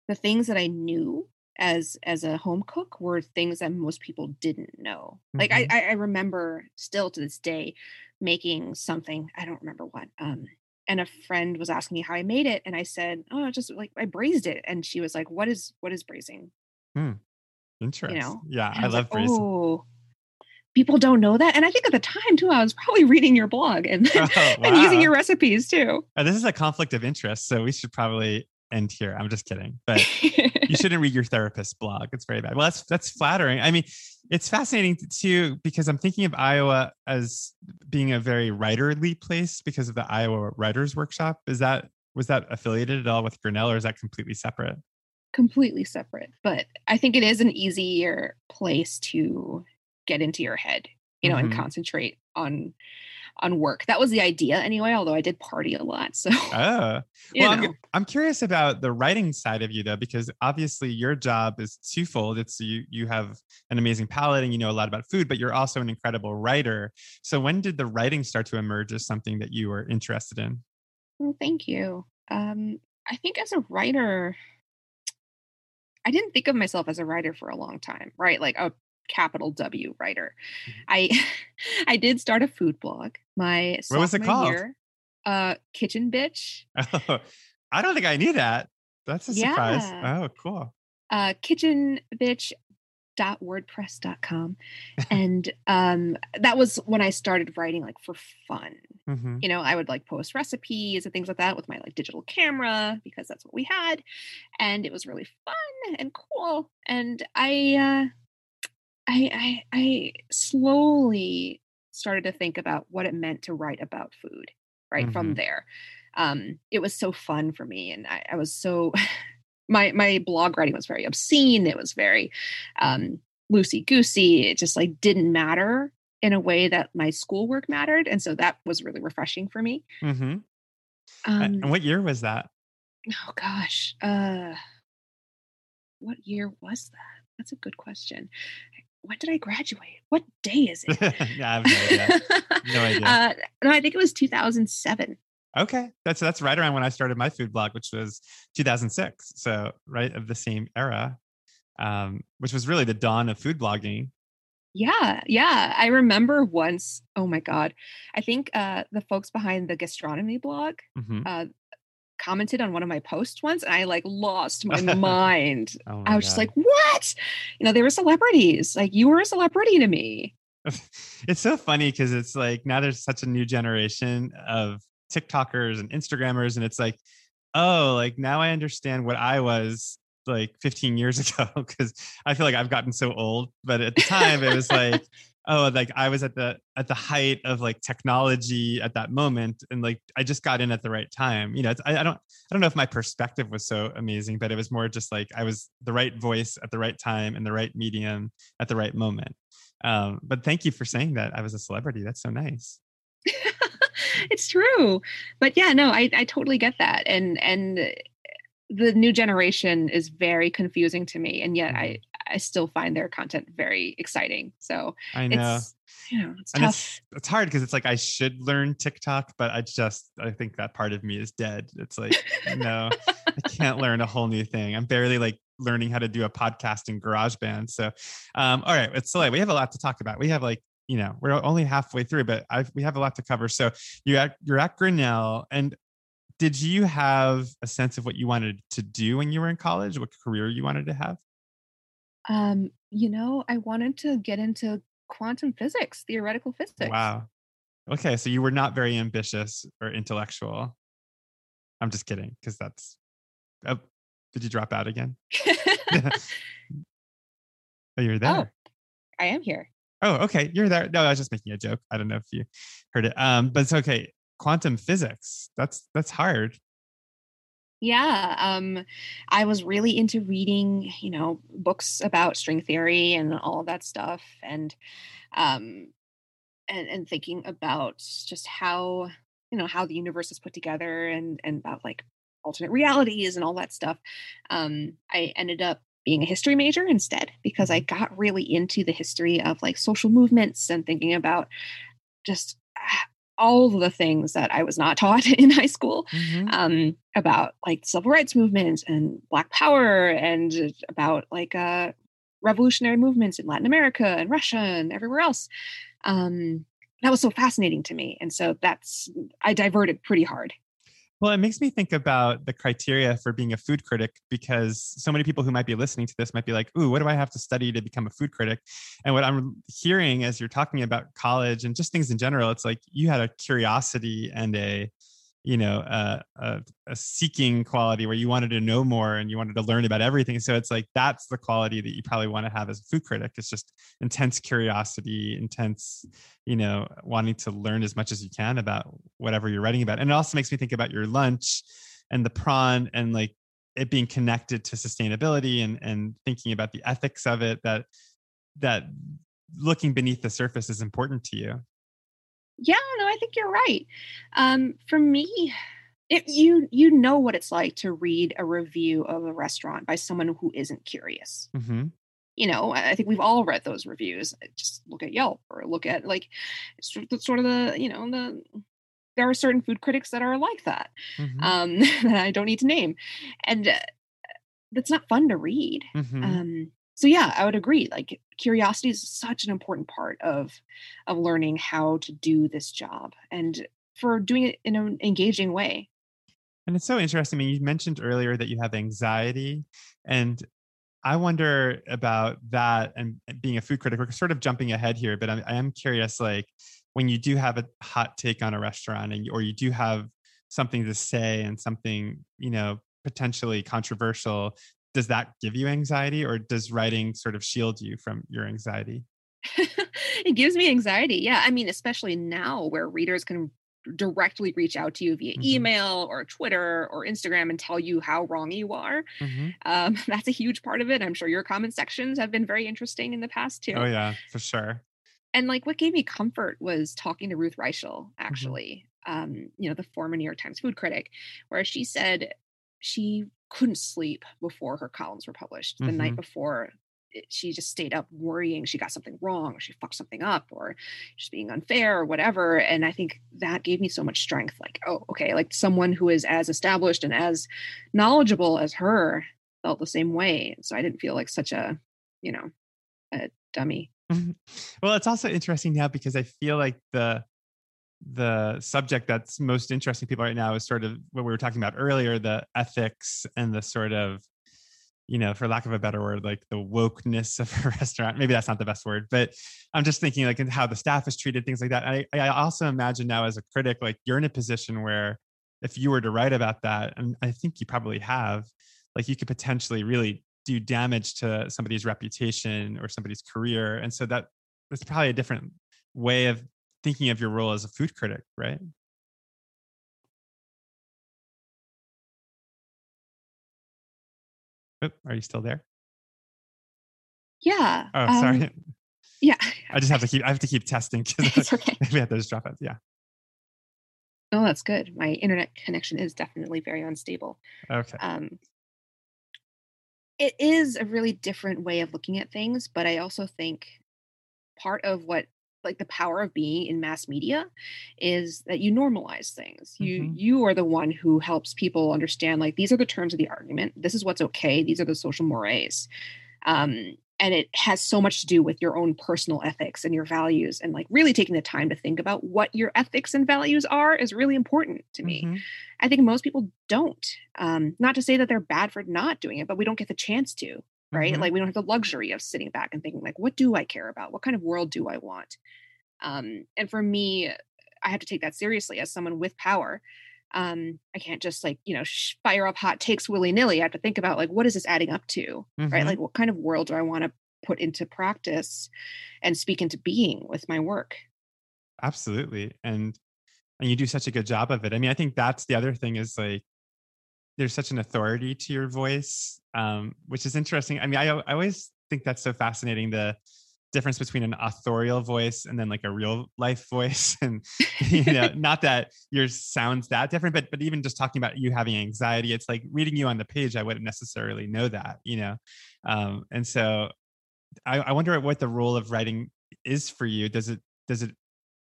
Speaker 2: the things that I knew as as a home cook were things that most people didn't know. Like
Speaker 1: Mhm.
Speaker 2: I I I remember still to this day making something, I don't remember what. Um and a friend was asking me how I made it and I said, "Oh, just like I braised it." And she was like, "What is what is braising?" Hmm.
Speaker 1: Interesting.
Speaker 2: You know,
Speaker 1: Yeah,
Speaker 2: And
Speaker 1: I
Speaker 2: was
Speaker 1: love
Speaker 2: like,
Speaker 1: braising.
Speaker 2: Oh, people don't know that. And I think at the time too, I was probably reading your blog and,
Speaker 1: Oh,
Speaker 2: and using your recipes too.
Speaker 1: This is a conflict of interest, so we should probably end here. I'm just kidding, but you shouldn't read your therapist's blog. It's very bad. Well, that's that's flattering. I mean, it's fascinating too because I'm thinking of Iowa as being a very writerly place because of the Iowa Writers Workshop. Is that was that affiliated at all with Grinnell, or is that completely separate?
Speaker 2: Completely separate. But I think it is an easier place to get into your head, you know,
Speaker 1: Mhm.
Speaker 2: and concentrate on on work. That was the idea anyway, although I did party a lot. So
Speaker 1: Oh, well, I'm, I'm curious about the writing side of you though, because obviously your job is twofold. It's you you have an amazing palate and you know a lot about food, but you're also an incredible writer. So when did the writing start to emerge as something that you were interested in?
Speaker 2: Well, thank you. Um, I think as a writer, I didn't think of myself as a writer for a long time, right? Like a capital W writer.
Speaker 1: Mhm.
Speaker 2: I I did start a food blog. My
Speaker 1: What was it called?
Speaker 2: Year, uh, Kitchen Bitch.
Speaker 1: Oh, I don't think I knew that. That's a surprise.
Speaker 2: Yeah.
Speaker 1: Oh, cool.
Speaker 2: Uh, kitchen bitch dot wordpress.com and um that was when i started writing like for fun
Speaker 1: hmm
Speaker 2: you know i would like post recipes and things like that with my like digital camera because that's what we had and it was really fun and cool and i uh i i i slowly started to think about what it meant to write about food right from
Speaker 1: Mhm.
Speaker 2: there um it was so fun for me and i, I was so my my blog writing was very obscene it was very um loosey goosey it just like didn't matter in a way that my schoolwork mattered and so that was really refreshing for me
Speaker 1: Mm-hmm.
Speaker 2: um
Speaker 1: and what year was that?
Speaker 2: oh gosh uh what year was that that's a good question when did i graduate what day is it
Speaker 1: yeah, I have no idea. No idea.
Speaker 2: uh no i think it was 2007
Speaker 1: Okay, that's that's right around when I started my food blog, which was 2006. So right of the same era, um, which was really the dawn of food blogging.
Speaker 2: Yeah, yeah. I remember once, oh my God. I think uh the folks behind the gastronomy blog
Speaker 1: Mhm.
Speaker 2: uh commented on one of my posts once and I like lost my mind.
Speaker 1: Oh
Speaker 2: I
Speaker 1: my
Speaker 2: was just like, what? You know, they were celebrities. Like you were a celebrity to me.
Speaker 1: it's so funny because it's like now there's such a new generation of TikTokers and Instagrammers, and it's like, oh, like now I understand what I was like 15 years ago because I feel like I've gotten so old. But at the time, it was like, oh, like I was at the at the height of like technology at that moment, and like I just got in at the right time. You know, it's, I, I don't I don't know if my perspective was so amazing, but it was more just like I was the right voice at the right time in the right medium at the right moment. Um, but thank you for saying that I was a celebrity. That's so nice.
Speaker 2: it's true. But yeah, no, I, I totally get that. And and the new generation is very confusing to me. And yet I I still find their content very exciting. So
Speaker 1: I know.
Speaker 2: it's you know, it's
Speaker 1: and
Speaker 2: tough.
Speaker 1: it's it's hard because it's like I should learn TikTok, but I just I think that part of me is dead. It's like no, I can't learn a whole new thing. I'm barely like learning how to do a podcast in GarageBand. So, um, all right, it's late. We have a lot to talk about. We have like you know we're only halfway through, but I've, we have a lot to cover. So you at you're at Grinnell, and did you have a sense of what you wanted to do when you were in college? What career you wanted to have?
Speaker 2: Um, you know, I wanted to get into quantum physics, theoretical physics.
Speaker 1: Wow. Okay, so you were not very ambitious or intellectual. I'm just kidding, because that's. Oh, did you drop out again? oh, you're there.
Speaker 2: oh, I am here.
Speaker 1: Oh, okay, you're there. No, I was just making a joke. I don't know if you heard it. Um, but it's okay. Quantum physics. That's that's hard.
Speaker 2: Yeah, um, I was really into reading, you know, books about string theory and all of that stuff, and um, and and thinking about just how you know how the universe is put together, and and about like alternate realities and all that stuff. Um, I ended up being a history major instead because I got really into the history of like social movements and thinking about just all the things that I was not taught in high school
Speaker 1: Mhm.
Speaker 2: um, about like civil rights movement and Black Power and about like uh, revolutionary movements in Latin America and Russia and everywhere else. Um, that was so fascinating to me, and so that's I diverted pretty hard.
Speaker 1: Well, it makes me think about the criteria for being a food critic because so many people who might be listening to this might be like, "Ooh, what do I have to study to become a food critic?" And what I'm hearing as you're talking about college and just things in general, it's like you had a curiosity and a, you know, a, a, a seeking quality where you wanted to know more and you wanted to learn about everything. So it's like that's the quality that you probably want to have as a food critic. It's just intense curiosity, intense, you know, wanting to learn as much as you can about whatever you're writing about. And it also makes me think about your lunch and the prawn and like it being connected to sustainability and and thinking about the ethics of it that that looking beneath the surface is important to you.
Speaker 2: Yeah, no, I think you're right. Um, for me, it, you you know what it's like to read a review of a restaurant by someone who isn't curious.
Speaker 1: hmm
Speaker 2: You know, I think we've all read those reviews. Just look at Yelp or look at like sort of the, sort of the you know the there are certain food critics that are like that
Speaker 1: hmm
Speaker 2: um, that I don't need to name, and uh, that's not fun to read.
Speaker 1: hmm
Speaker 2: Um, so yeah, I would agree. Like curiosity is such an important part of of learning how to do this job and for doing it in an engaging way.
Speaker 1: And it's so interesting. I mean, you mentioned earlier that you have anxiety, and I wonder about that and being a food critic. We're sort of jumping ahead here, but I'm, I am curious. Like, when you do have a hot take on a restaurant, and or you do have something to say and something you know potentially controversial, does that give you anxiety, or does writing sort of shield you from your anxiety?
Speaker 2: it gives me anxiety. Yeah, I mean, especially now where readers can directly reach out to you via
Speaker 1: Mhm.
Speaker 2: email or Twitter or Instagram and tell you how wrong you are.
Speaker 1: hmm
Speaker 2: Um, that's a huge part of it. I'm sure your comment sections have been very interesting in the past too.
Speaker 1: Oh yeah, for sure.
Speaker 2: and like what gave me comfort was talking to Ruth Reichl,
Speaker 1: Mm-hmm.
Speaker 2: actually, um, you know, the former New York Times food critic, where she said she couldn't sleep before her columns were published. The night
Speaker 1: Mhm.
Speaker 2: before, it- she just stayed up worrying she got something wrong, or she fucked something up, or she's being unfair, or whatever. And I think that gave me so much strength. Like, oh, okay, like someone who is as established and as knowledgeable as her felt the same way. So I didn't feel like such a, you know, a dummy.
Speaker 1: Mhm. well it's also interesting now because i feel like the the subject that's most interesting people right now is sort of what we were talking about earlier the ethics and the sort of you know for lack of a better word like the wokeness of a restaurant. Maybe that's not the best word but i'm just thinking like how the staff is treated things like that. I, I also imagine now as a critic like you're in a position where if you were to write about that and i think you probably have like you could potentially really do damage to somebody's reputation or somebody's career. And so that that's probably a different way of thinking of your role as a food critic right Oop, are you still there
Speaker 2: Yeah.
Speaker 1: oh
Speaker 2: um,
Speaker 1: sorry
Speaker 2: Yeah.
Speaker 1: i just have to keep i have to keep testing
Speaker 2: It's okay.
Speaker 1: maybe i have to just drop out yeah
Speaker 2: Oh, that's good. My internet connection is definitely very unstable.
Speaker 1: okay
Speaker 2: Um, it is a really different way of looking at things, but I also think part of what like the power of being in mass media is that you normalize things. You
Speaker 1: Mhm.
Speaker 2: you are the one who helps people understand like these are the terms of the argument. This is what's okay. These are the social mores. Um, and it has so much to do with your own personal ethics and your values and like really taking the time to think about what your ethics and values are is really important to me.
Speaker 1: Mhm.
Speaker 2: I think most people don't. Um, not to say that they're bad for not doing it, but we don't get the chance to, right?
Speaker 1: Mhm.
Speaker 2: Like we don't have the luxury of sitting back and thinking, like, what do I care about? What kind of world do I want? Um, and for me, I have to take that seriously as someone with power. Um, I can't just like you know sh- fire up hot takes willy nilly. I have to think about like what is this adding up to, right?
Speaker 1: Mhm.
Speaker 2: Like what kind of world do I want to put into practice and speak into being with my work?
Speaker 1: absolutely and and you do such a good job of it i mean i think that's the other thing is like there's such an authority to your voice um which is interesting. I mean i, I always think that's so fascinating the difference between an authorial voice and then like a real life voice and you know not that yours sounds that different but but even just talking about you having anxiety it's like reading you on the page i wouldn't necessarily know that you know? Um and so i, I wonder what the role of writing is for you. Does it does it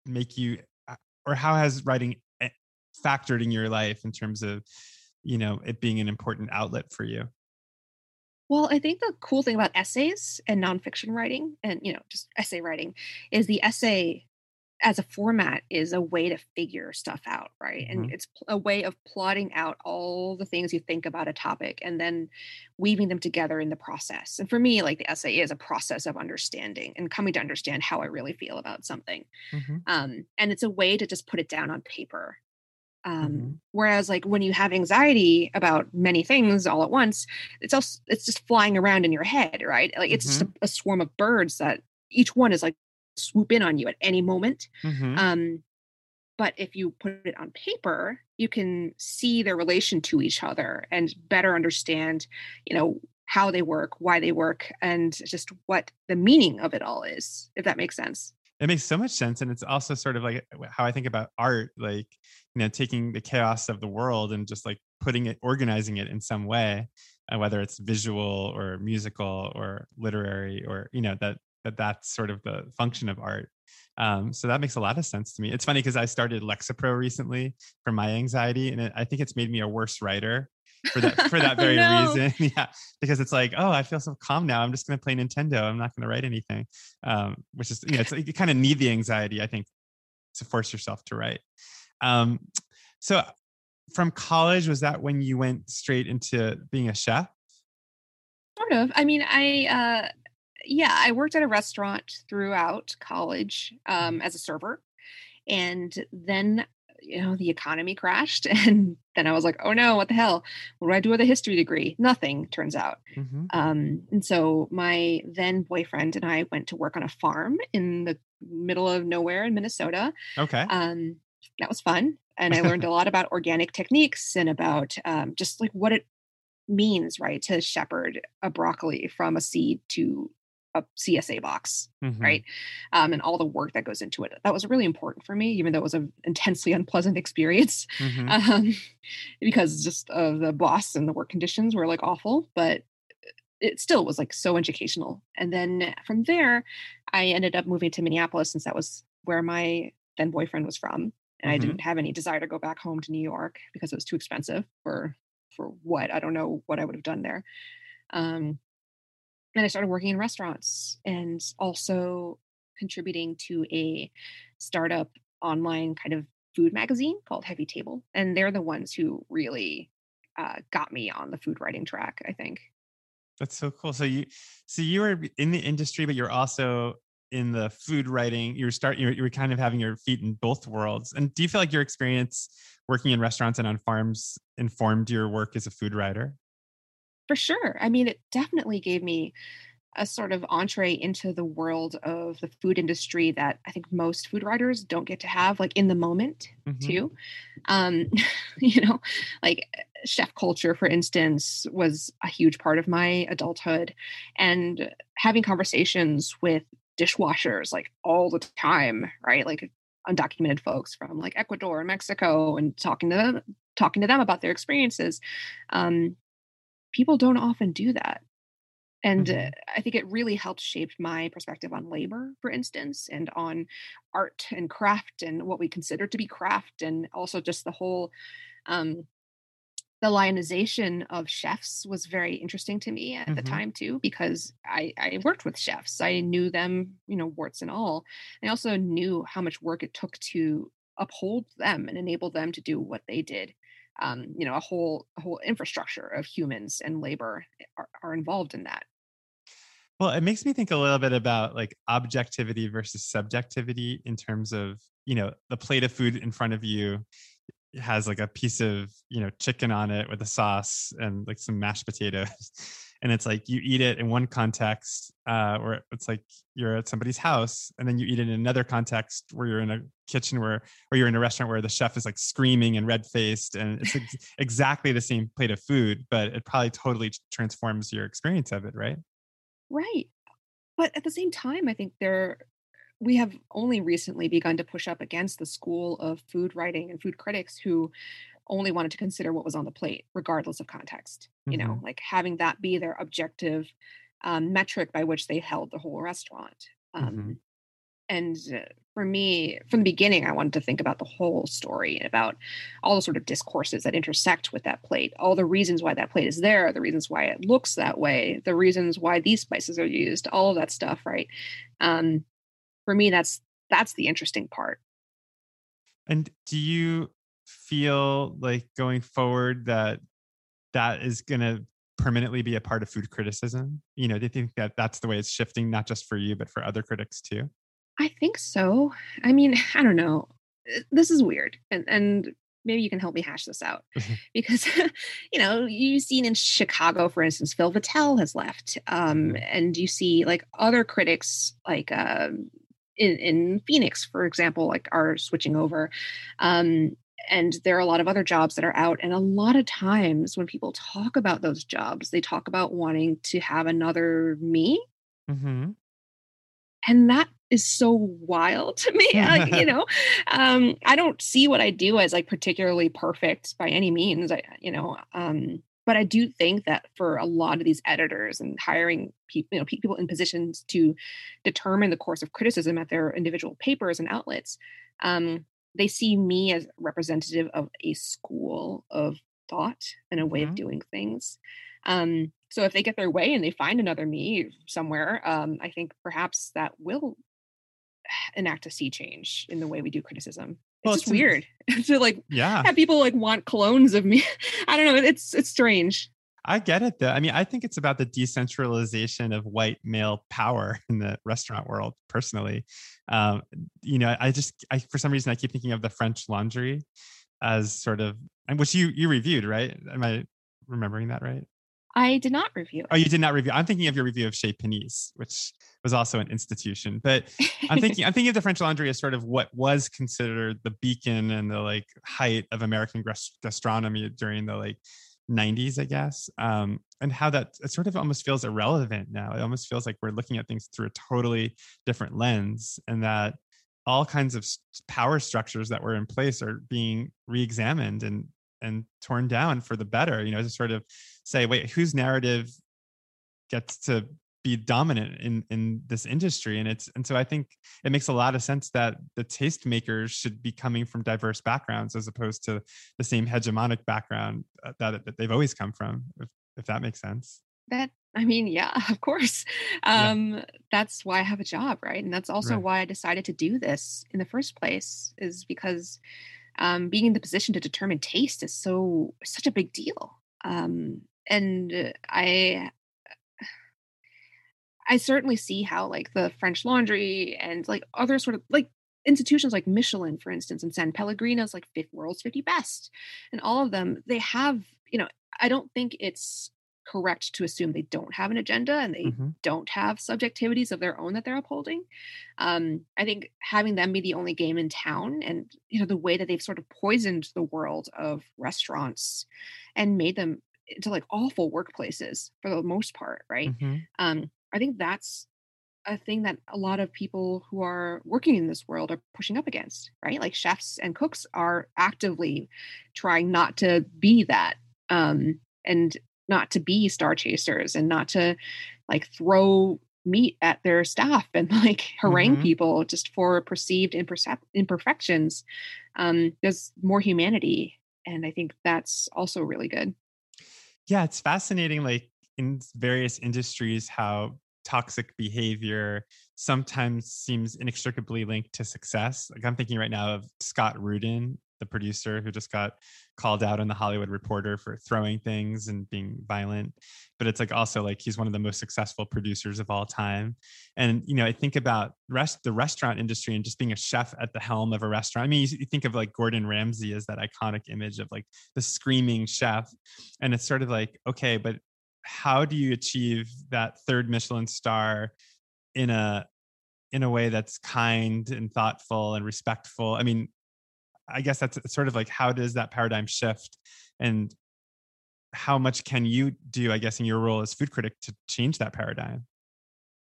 Speaker 1: make you uh, or how has writing eh, factored in your life in terms of you know it being an important outlet for you
Speaker 2: well, I think the cool thing about essays and nonfiction writing and, you know, just essay writing is the essay as a format is a way to figure stuff out, right? And
Speaker 1: Mhm.
Speaker 2: it's a way of plotting out all the things you think about a topic and then weaving them together in the process. And for me, like the essay is a process of understanding and coming to understand how I really feel about something.
Speaker 1: Mhm.
Speaker 2: Um, and it's a way to just put it down on paper um
Speaker 1: Mhm.
Speaker 2: whereas like when you have anxiety about many things all at once it's also it's just flying around in your head right like it's just a, a swarm of birds that each one is like swoop in on you at any moment
Speaker 1: Mhm.
Speaker 2: um but if you put it on paper you can see their relation to each other and better understand you know how they work why they work and just what the meaning of it all is if that makes sense
Speaker 1: it makes so much sense and it's also sort of like how i think about art like you know taking the chaos of the world and just like putting it organizing it in some way uh, whether it's visual or musical or literary or you know that that that's sort of the function of art. Um, so that makes a lot of sense to me. It's funny because i started lexapro recently for my anxiety and it, i think it's made me a worse writer for that for that very
Speaker 2: No.
Speaker 1: reason. Yeah because it's like oh i feel so calm now. I'm just going to play nintendo. I'm not going to write anything. Um, which is you know it's like you kind of need the anxiety i think to force yourself to write um, so from college was that when you went straight into being a chef
Speaker 2: Sort of. I mean, I uh yeah, I worked at a restaurant throughout college um as a server. And then you know, the economy crashed and then I was like, "Oh no, what the hell? What do I do with a history degree?" Nothing turns out.
Speaker 1: Mhm.
Speaker 2: Um and so my then boyfriend and I went to work on a farm in the middle of nowhere in Minnesota
Speaker 1: okay
Speaker 2: um, that was fun and i learned a lot about organic techniques and about um, just like what it means right to shepherd a broccoli from a seed to a csa box
Speaker 1: Mhm.
Speaker 2: right um, and all the work that goes into it that was really important for me even though it was an intensely unpleasant experience
Speaker 1: Mhm.
Speaker 2: um, because just of the boss and the work conditions were like awful but it still was like so educational and then from there i ended up moving to minneapolis since that was where my then boyfriend was from and i
Speaker 1: Mhm.
Speaker 2: didn't have any desire to go back home to new york because it was too expensive for for what i don't know what i would have done there um and i started working in restaurants and also contributing to a startup online kind of food magazine called heavy table and they're the ones who really uh, got me on the food writing track i think
Speaker 1: That's so cool. So you, so you were in the industry, but you're also in the food writing. You were start, you were, you were kind of having your feet in both worlds. And do you feel like your experience working in restaurants and on farms informed your work as a food writer?
Speaker 2: For sure. I mean, it definitely gave me a sort of entree into the world of the food industry that I think most food writers don't get to have, like in the moment,
Speaker 1: Mhm.
Speaker 2: too. Um, you know, like chef culture, for instance, was a huge part of my adulthood. And having conversations with dishwashers like all the time, right? Like undocumented folks from like Ecuador and Mexico and talking to them talking to them about their experiences. Um, people don't often do that. And uh,
Speaker 1: Mhm.
Speaker 2: I think it really helped shape my perspective on labor, for instance, and on art and craft and what we consider to be craft, and also just the whole um, the lionization of chefs was very interesting to me at the
Speaker 1: Mhm.
Speaker 2: time too, because I, I worked with chefs. I knew them, you know, warts and all. I also knew how much work it took to uphold them and enable them to do what they did. Um, you know, a whole a whole infrastructure of humans and labor are, are involved in that.
Speaker 1: Well, it makes me think a little bit about like objectivity versus subjectivity in terms of, you know, the plate of food in front of you has like a piece of, you know, chicken on it with a sauce and like some mashed potatoes. And it's like you eat it in one context uh, where it's like you're at somebody's house, and then you eat it in another context where you're in a kitchen where, or you're in a restaurant where the chef is like screaming and red faced, and it's ex- exactly the same plate of food, but it probably totally transforms your experience of it, right?
Speaker 2: Right. But at the same time, I think there we have only recently begun to push up against the school of food writing and food critics who only wanted to consider what was on the plate, regardless of context. You know, like having that be their objective um, metric by which they held the whole restaurant. Um,
Speaker 1: Mhm.
Speaker 2: And uh, for me, from the beginning, I wanted to think about the whole story and about all the sort of discourses that intersect with that plate, all the reasons why that plate is there, the reasons why it looks that way, the reasons why these spices are used, all of that stuff, right? Um, for me, that's that's the interesting part.
Speaker 1: And do you feel like going forward that that is going to permanently be a part of food criticism? You know, do you think that that's the way it's shifting, not just for you, but for other critics too?
Speaker 2: I think so. I mean, I don't know. Uh, this is weird. And and maybe you can help me hash this out because you know you've seen in chicago for instance Phil Vettel has left um, mm-hmm. and you see like other critics like uh, in, in phoenix for example like are switching over um, and there are a lot of other jobs that are out and a lot of times when people talk about those jobs they talk about wanting to have another me mm-hmm. and that is so wild to me. like, you know, um, I don't see what I do as like particularly perfect by any means. I, you know, um, but I do think that for a lot of these editors and hiring people, you know, people in positions to determine the course of criticism at their individual papers and outlets, um, they see me as representative of a school of thought and a way mm-hmm. of doing things. Um, so if they get their way and they find another me somewhere, um, I think perhaps that will enact a sea change in the way we do criticism. It's well, just it's weird to like
Speaker 1: yeah
Speaker 2: have people like want clones of me. I don't know. It's it's strange.
Speaker 1: I get it though. I mean, I think it's about the decentralization of white male power in the restaurant world. Personally, um, you know, I just, I for some reason, I keep thinking of the French Laundry as sort of, which you you reviewed, right? Am I remembering that right?
Speaker 2: I did not review.
Speaker 1: Oh, you did not review. I'm thinking of your review of Chez Panisse, which was also an institution. But I'm thinking I'm thinking of the French Laundry as sort of what was considered the beacon and the like height of American gastronomy during the like 90s, I guess. Um, and how that it sort of almost feels irrelevant now. It almost feels like we're looking at things through a totally different lens, and that all kinds of power structures that were in place are being re-examined and and torn down for the better. You know, to sort of say, wait, whose narrative gets to be dominant in in this industry and it's and so i think it makes a lot of sense that the tastemakers should be coming from diverse backgrounds as opposed to the same hegemonic background uh, that, that they've always come from if, if that makes sense
Speaker 2: that i mean yeah of course um yeah. that's why i have a job right and that's also right. why i decided to do this in the first place is because um being in the position to determine taste is so such a big deal. Um and I I certainly see how like the French Laundry and like other sort of like institutions like Michelin, for instance, and San Pellegrino's like fifth world's 50 best, and all of them they have you know I don't think it's correct to assume they don't have an agenda and they mm-hmm. don't have subjectivities of their own that they're upholding. Um, I think having them be the only game in town and you know the way that they've sort of poisoned the world of restaurants and made them into like awful workplaces for the most part, right? Mm-hmm. Um, I think that's a thing that a lot of people who are working in this world are pushing up against, right? Like chefs and cooks are actively trying not to be that um, and not to be star chasers and not to like throw meat at their staff and like harangue mm-hmm. people just for perceived impercep- imperfections. Um, there's more humanity. And I think that's also really good
Speaker 1: yeah it's fascinating like in various industries how toxic behavior sometimes seems inextricably linked to success like i'm thinking right now of scott rudin the producer who just got called out in the Hollywood Reporter for throwing things and being violent. But it's like also like he's one of the most successful producers of all time. And you know, I think about rest the restaurant industry and just being a chef at the helm of a restaurant. I mean, you, you think of like Gordon Ramsay as that iconic image of like the screaming chef, and it's sort of like okay, but how do you achieve that third Michelin star in a in a way that's kind and thoughtful and respectful? I mean, I guess that's sort of like how does that paradigm shift and how much can you do, I guess, in your role as food critic to change that paradigm?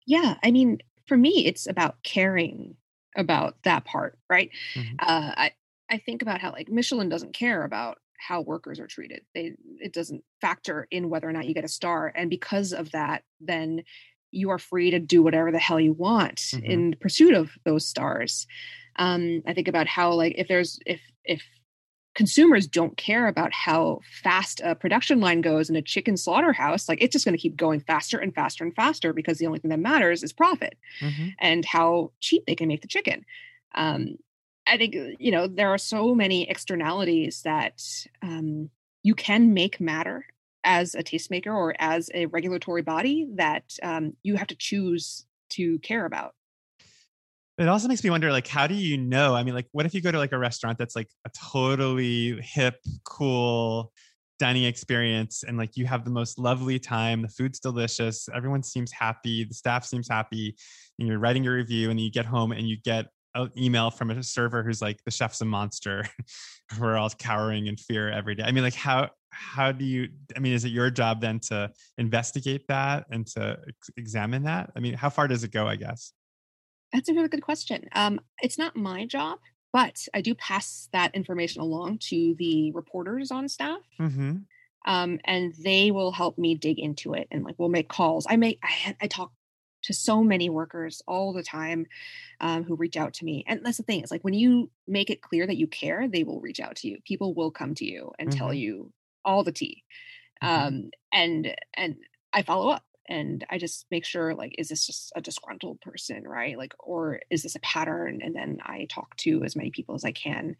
Speaker 2: Yeah. I mean, for me, it's about caring about that part, right? Mm-hmm. Uh, I, I think about how like Michelin doesn't care about how workers are treated. They it doesn't factor in whether or not you get a star. And because of that, then you are free to do whatever the hell you want mm-hmm. in pursuit of those stars. Um, I think about how like if there's if if consumers don't care about how fast a production line goes in a chicken slaughterhouse like it's just going to keep going faster and faster and faster because the only thing that matters is profit mm-hmm. and how cheap they can make the chicken um, i think uh, you know there are so many externalities that um, you can make matter as a tastemaker or as a regulatory body that um, you have to choose to care about
Speaker 1: it also makes me wonder like how do you know? I mean like what if you go to like a restaurant that's like a totally hip cool dining experience and like you have the most lovely time the food's delicious everyone seems happy the staff seems happy and you're writing your review and you get home and you get an email from a server who's like the chef's a monster. We're all cowering in fear every day. I mean like how how do you i mean is it your job then to investigate that and to examine that? I mean how far does it go i guess
Speaker 2: that's a really good question. Um, it's not my job, but I do pass that information along to the reporters on staff. Mm-hmm. Um, and they will help me dig into it and like we'll make calls. I make I, I talk to so many workers all the time um, who reach out to me. And that's the thing, is like when you make it clear that you care, they will reach out to you. People will come to you and mm-hmm. tell you all the tea. Mm-hmm. Um, and and I follow up and i just make sure like is this just a disgruntled person right like or is this a pattern and then i talk to as many people as i can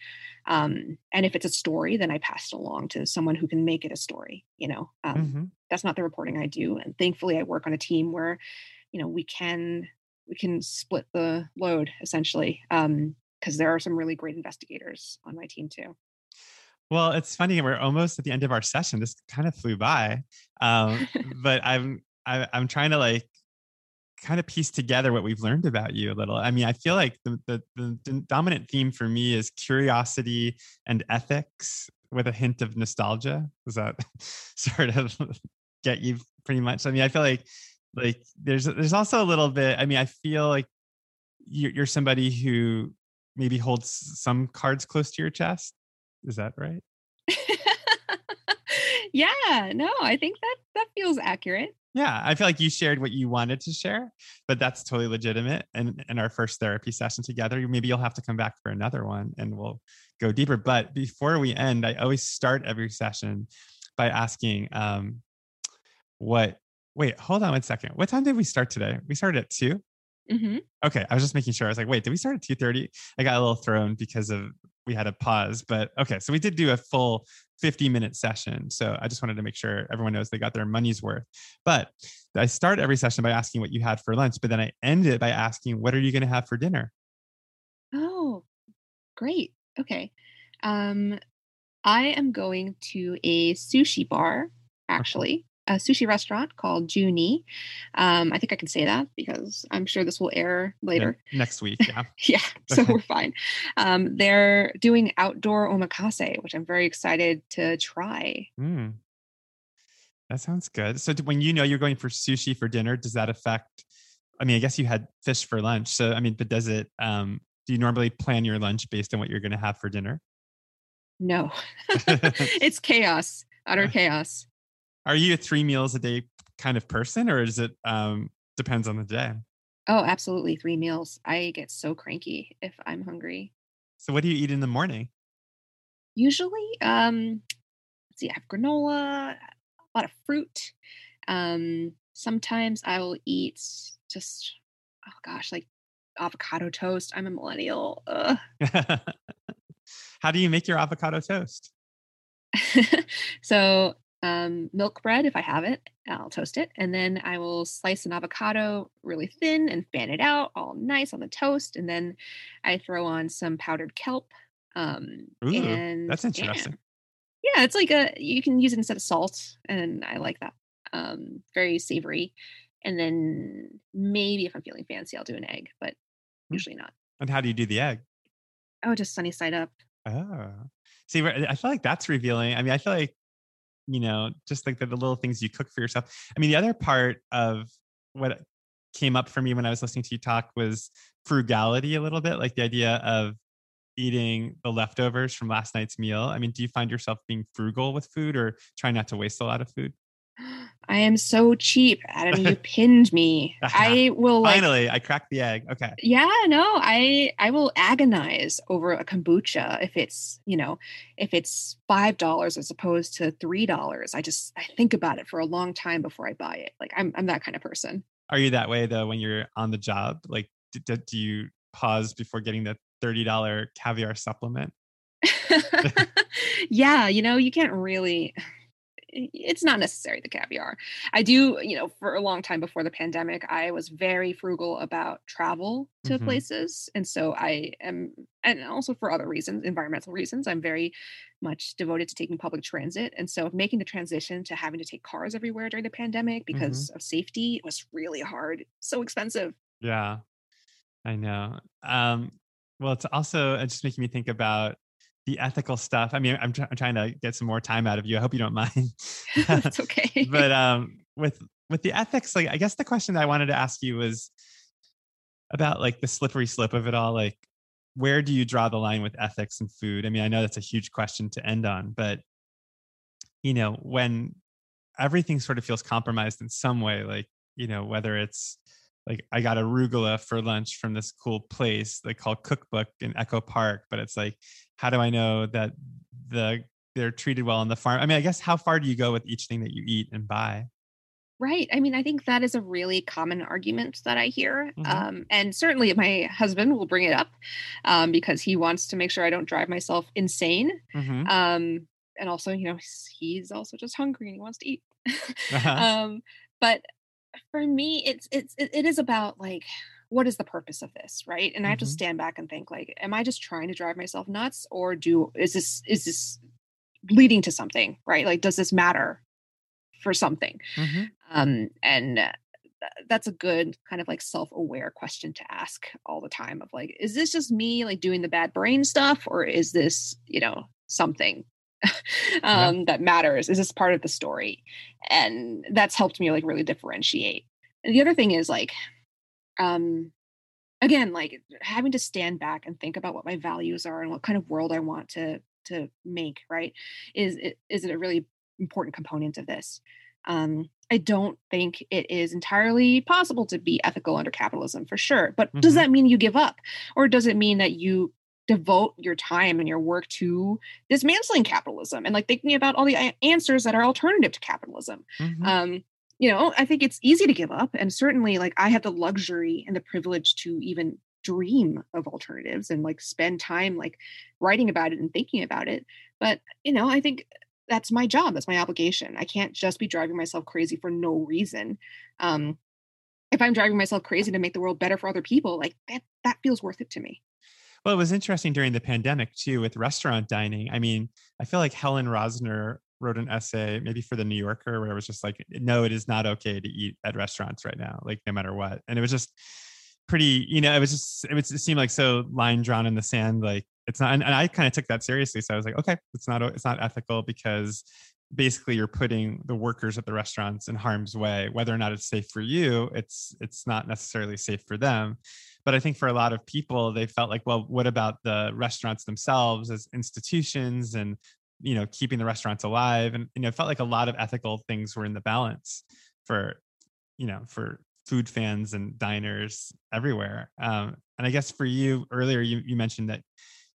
Speaker 2: um, and if it's a story then i pass it along to someone who can make it a story you know um, mm-hmm. that's not the reporting i do and thankfully i work on a team where you know we can we can split the load essentially um because there are some really great investigators on my team too
Speaker 1: well, it's funny. We're almost at the end of our session. This kind of flew by, um, but I'm I, I'm trying to like kind of piece together what we've learned about you a little. I mean, I feel like the, the, the, dominant theme for me is curiosity and ethics with a hint of nostalgia. Does that sort of get you pretty much? I mean, I feel like like there's there's also a little bit. I mean, I feel like you're, you're somebody who maybe holds some cards close to your chest. Is that right?
Speaker 2: yeah, no, I think that that feels accurate.
Speaker 1: Yeah, I feel like you shared what you wanted to share, but that's totally legitimate. And in our first therapy session together, maybe you'll have to come back for another one and we'll go deeper. But before we end, I always start every session by asking, um, what, wait, hold on one second. What time did we start today? We started at 2 mm-hmm. Okay, I was just making sure. I was like, wait, did we start at two thirty? I got a little thrown because of we had a pause, but okay, so we did do a full 50 minute session. So I just wanted to make sure everyone knows they got their money's worth. But I start every session by asking what you had for lunch, but then I end it by asking, what are you going to have for dinner?
Speaker 2: Oh, great. Okay. Um, I am going to a sushi bar, actually a sushi restaurant called Ju-Ni. Um, I think I can say that because I'm sure this will air later.
Speaker 1: Yeah, next week, yeah.
Speaker 2: yeah, so we're fine. Um, they're doing outdoor omakase, which I'm very excited to try. Mm.
Speaker 1: That sounds good. So when you know you're going for sushi for dinner, does that affect? I mean, I guess you had fish for lunch. So I mean, but does it? Um, do you normally plan your lunch based on what you're going to have for dinner?
Speaker 2: No, it's chaos, utter chaos.
Speaker 1: Are you a three meals a day kind of person, or is it um, depends on the day?
Speaker 2: Oh, absolutely, three meals. I get so cranky if I'm hungry.
Speaker 1: So, what do you eat in the morning?
Speaker 2: Usually, um, let's see, I have granola, a lot of fruit. Um, sometimes I will eat just, oh gosh, like avocado toast. I'm a millennial.
Speaker 1: How do you make your avocado toast?
Speaker 2: so um, milk bread if I have it. I'll toast it. And then I will slice an avocado really thin and fan it out all nice on the toast. And then I throw on some powdered kelp. Um,
Speaker 1: Ooh, and that's interesting.
Speaker 2: Yeah, yeah, it's like a, you can use it instead of salt. And I like that. Um, very savory. And then maybe if I'm feeling fancy, I'll do an egg, but hmm. usually not.
Speaker 1: And how do you do the egg?
Speaker 2: Oh, just sunny side up.
Speaker 1: Oh, see, I feel like that's revealing. I mean, I feel like you know, just like the, the little things you cook for yourself. I mean, the other part of what came up for me when I was listening to you talk was frugality a little bit, like the idea of eating the leftovers from last night's meal. I mean, do you find yourself being frugal with food or try not to waste a lot of food?
Speaker 2: I am so cheap, Adam. You pinned me. I will
Speaker 1: like, finally. I cracked the egg. Okay.
Speaker 2: Yeah, no, I I will agonize over a kombucha if it's you know if it's five dollars as opposed to three dollars. I just I think about it for a long time before I buy it. Like I'm I'm that kind of person.
Speaker 1: Are you that way though when you're on the job? Like, do, do you pause before getting the thirty dollar caviar supplement?
Speaker 2: yeah, you know you can't really it's not necessary the caviar. I do, you know, for a long time before the pandemic, I was very frugal about travel to mm-hmm. places. And so I am, and also for other reasons, environmental reasons, I'm very much devoted to taking public transit. And so making the transition to having to take cars everywhere during the pandemic because mm-hmm. of safety was really hard, so expensive.
Speaker 1: Yeah, I know. Um, well, it's also just making me think about the ethical stuff. I mean, I'm, tr- I'm trying to get some more time out of you. I hope you don't mind.
Speaker 2: It's okay.
Speaker 1: but um, with with the ethics, like I guess the question that I wanted to ask you was about like the slippery slope of it all. Like, where do you draw the line with ethics and food? I mean, I know that's a huge question to end on, but you know, when everything sort of feels compromised in some way, like you know, whether it's like I got arugula for lunch from this cool place they call Cookbook in Echo Park, but it's like, how do I know that the they're treated well on the farm? I mean, I guess how far do you go with each thing that you eat and buy?
Speaker 2: Right. I mean, I think that is a really common argument that I hear. Mm-hmm. Um, and certainly my husband will bring it up um, because he wants to make sure I don't drive myself insane. Mm-hmm. Um, and also, you know, he's also just hungry and he wants to eat. uh-huh. Um, but for me it's it's it is about like what is the purpose of this right and mm-hmm. i have to mm-hmm. stand back and think like am i just trying to drive myself nuts or do is this is this leading to something right like does this matter for something mm-hmm. um and uh, that's a good kind of like self-aware question to ask all the time of like is this just me like doing the bad brain stuff or is this you know something um, yeah. that matters? Is this part of the story? And that's helped me like really differentiate. And the other thing is like, um, again, like having to stand back and think about what my values are and what kind of world I want to to make. Right? Is is it a really important component of this? Um, I don't think it is entirely possible to be ethical under capitalism for sure. But mm-hmm. does that mean you give up? Or does it mean that you devote your time and your work to dismantling capitalism and like thinking about all the answers that are alternative to capitalism. Mm-hmm. Um, you know, I think it's easy to give up. And certainly, like, I have the luxury and the privilege to even dream of alternatives and like spend time like writing about it and thinking about it. But, you know, I think that's my job, that's my obligation. I can't just be driving myself crazy for no reason. Um, if I'm driving myself crazy to make the world better for other people, like that, that feels worth it to me.
Speaker 1: Well, it was interesting during the pandemic too with restaurant dining. I mean, I feel like Helen Rosner wrote an essay, maybe for the New Yorker, where it was just like, no, it is not okay to eat at restaurants right now, like no matter what. And it was just pretty, you know, it was just, it, seemed like so line drawn in the sand, like it's not, and, and I kind of took that seriously. So I was like, okay, it's not, it's not ethical because basically you're putting the workers at the restaurants in harm's way whether or not it's safe for you it's it's not necessarily safe for them but i think for a lot of people they felt like well what about the restaurants themselves as institutions and you know keeping the restaurants alive? And you know it felt like a lot of ethical things were in the balance for you know for food fans and diners everywhere. Um, and i guess for you earlier you, you mentioned that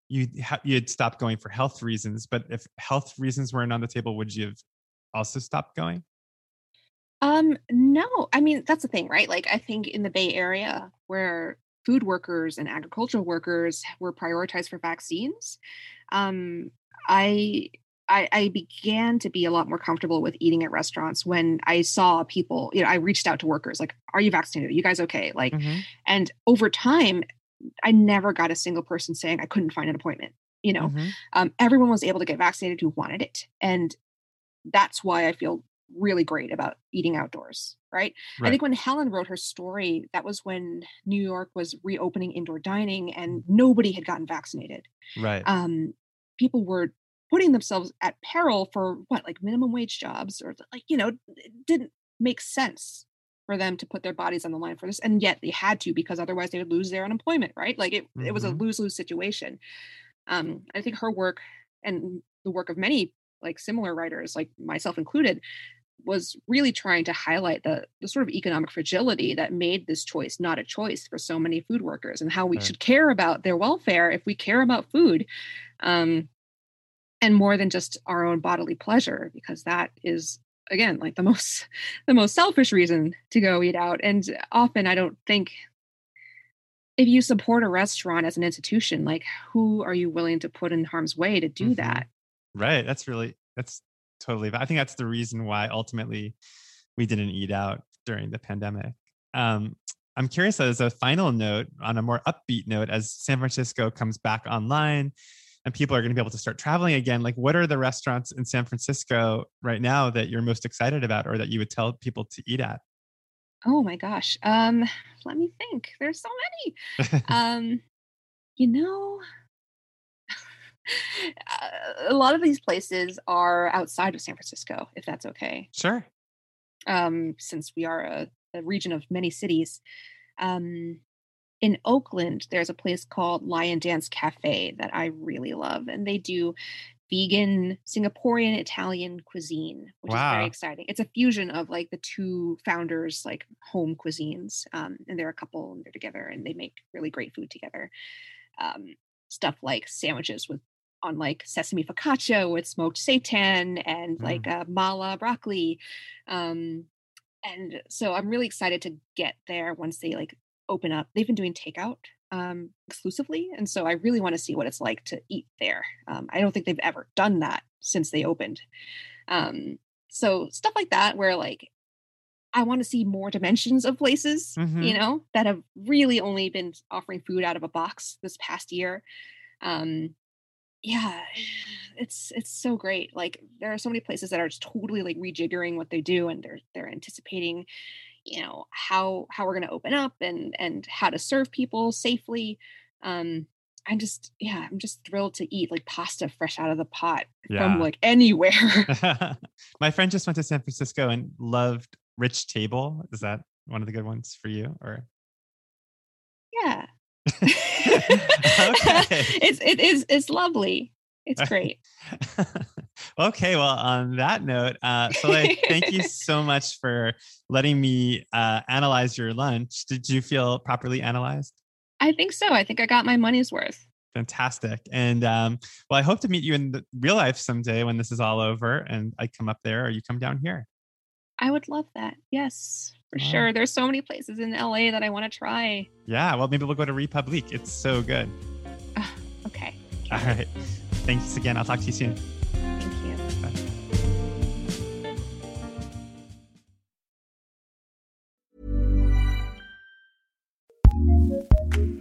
Speaker 1: you ha- you had stopped going for health reasons but if health reasons weren't on the table would you have also stopped going?
Speaker 2: Um no. I mean that's the thing right? Like i think in the bay area where food workers and agricultural workers were prioritized for vaccines um i I, I, began to be a lot more comfortable with eating at restaurants when I saw people, you know, I reached out to workers like, are you vaccinated? Are you guys okay? Like, mm-hmm. and over time, I never got a single person saying I couldn't find an appointment. You know, mm-hmm. um, everyone was able to get vaccinated who wanted it, and that's why I feel really great about eating outdoors. Right? right? I think when Helen wrote her story, that was when New York was reopening indoor dining, and nobody had gotten vaccinated.
Speaker 1: Right.
Speaker 2: Um, people were putting themselves at peril for what, like minimum wage jobs, or like you know, it didn't make sense for them to put their bodies on the line for this and yet they had to because otherwise they would lose their unemployment right like it, mm-hmm. it was a mm-hmm. lose-lose situation um i think her work and the work of many like similar writers like myself included was really trying to highlight the, the sort of economic fragility that made this choice not a choice for so many food workers and how we right. should care about their welfare if we care about food um, and more than just our own bodily pleasure because that is again like the most the most selfish reason to go eat out and often i don't think if you support a restaurant as an institution like who are you willing to put in harm's way to do mm-hmm. that
Speaker 1: right that's really that's totally But i think that's the reason why ultimately we didn't eat out during the pandemic. Um, i'm curious as a final note on a more upbeat note as san francisco comes back online and people are going to be able to start traveling again like what are the restaurants in san francisco right now that you're most excited about or that you would tell people to eat at?
Speaker 2: Oh my gosh um let me think there's so many. Um you know a lot of these places are outside of san francisco if that's okay
Speaker 1: sure
Speaker 2: um since we are a, a region of many cities um in Oakland, there's a place called Lion Dance Cafe that I really love, and they do vegan Singaporean Italian cuisine, which wow. is very exciting. It's a fusion of like the two founders' like home cuisines, um, and they're a couple and they're together and they make really great food together. Um, stuff like sandwiches with on like sesame focaccia with smoked seitan and mm. like uh, mala broccoli. Um, and so I'm really excited to get there once they like open up. They've been doing takeout um, exclusively, and so I really want to see what it's like to eat there. Um, I don't think they've ever done that since they opened. Um, so stuff like that, where like I want to see more dimensions of places, mm-hmm. you know, that have really only been offering food out of a box this past year. Um, yeah, it's it's so great. Like there are so many places that are just totally like rejiggering what they do, and they're they're anticipating you know how how we're going to open up and and how to serve people safely um i'm just yeah i'm just thrilled to eat like pasta fresh out of the pot yeah. from like anywhere
Speaker 1: my friend just went to san francisco and loved rich table is that one of the good ones for you or
Speaker 2: yeah it's it is it's lovely it's great
Speaker 1: okay, well, on that note, uh, Soleil, thank you so much for letting me uh, analyze your lunch. Did you feel properly analyzed?
Speaker 2: I think so. I think I got my money's worth.
Speaker 1: Fantastic. And um, well, I hope to meet you in real life someday when this is all over and I come up there or you come down here.
Speaker 2: I would love that. Yes, for sure. There's so many places in LA that I want to try.
Speaker 1: Yeah, well, maybe we'll go to Republique. It's so good.
Speaker 2: Uh, okay.
Speaker 1: All right. Thanks again. I'll talk to you soon. Thank you. Bye.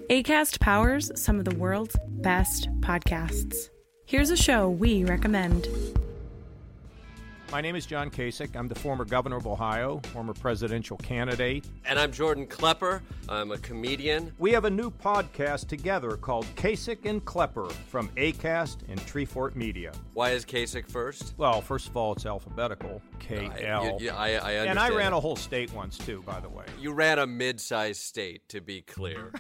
Speaker 3: ACAST powers some of the world's best podcasts. Here's a show we recommend.
Speaker 4: My name is John Kasich. I'm the former governor of Ohio, former presidential candidate.
Speaker 5: And I'm Jordan Klepper. I'm a comedian.
Speaker 4: We have a new podcast together called Kasich and Klepper from ACAST and Treefort Media.
Speaker 5: Why is Kasich first?
Speaker 4: Well, first of all, it's alphabetical K L.
Speaker 5: Yeah, I, I,
Speaker 4: And I ran a whole state once, too, by the way.
Speaker 5: You ran a mid sized state, to be clear.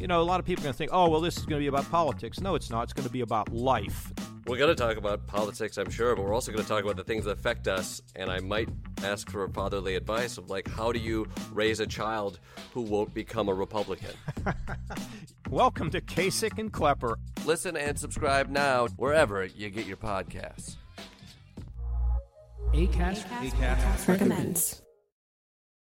Speaker 4: you know, a lot of people are going to think, oh, well, this is going to be about politics. No, it's not. It's going to be about life.
Speaker 5: We're going to talk about politics, I'm sure, but we're also going to talk about the things that affect us. And I might ask for fatherly advice of like, how do you raise a child who won't become a Republican?
Speaker 4: Welcome to Kasich and Klepper.
Speaker 5: Listen and subscribe now wherever you get your podcasts.
Speaker 3: ACAST, ACAST, ACAST recommends.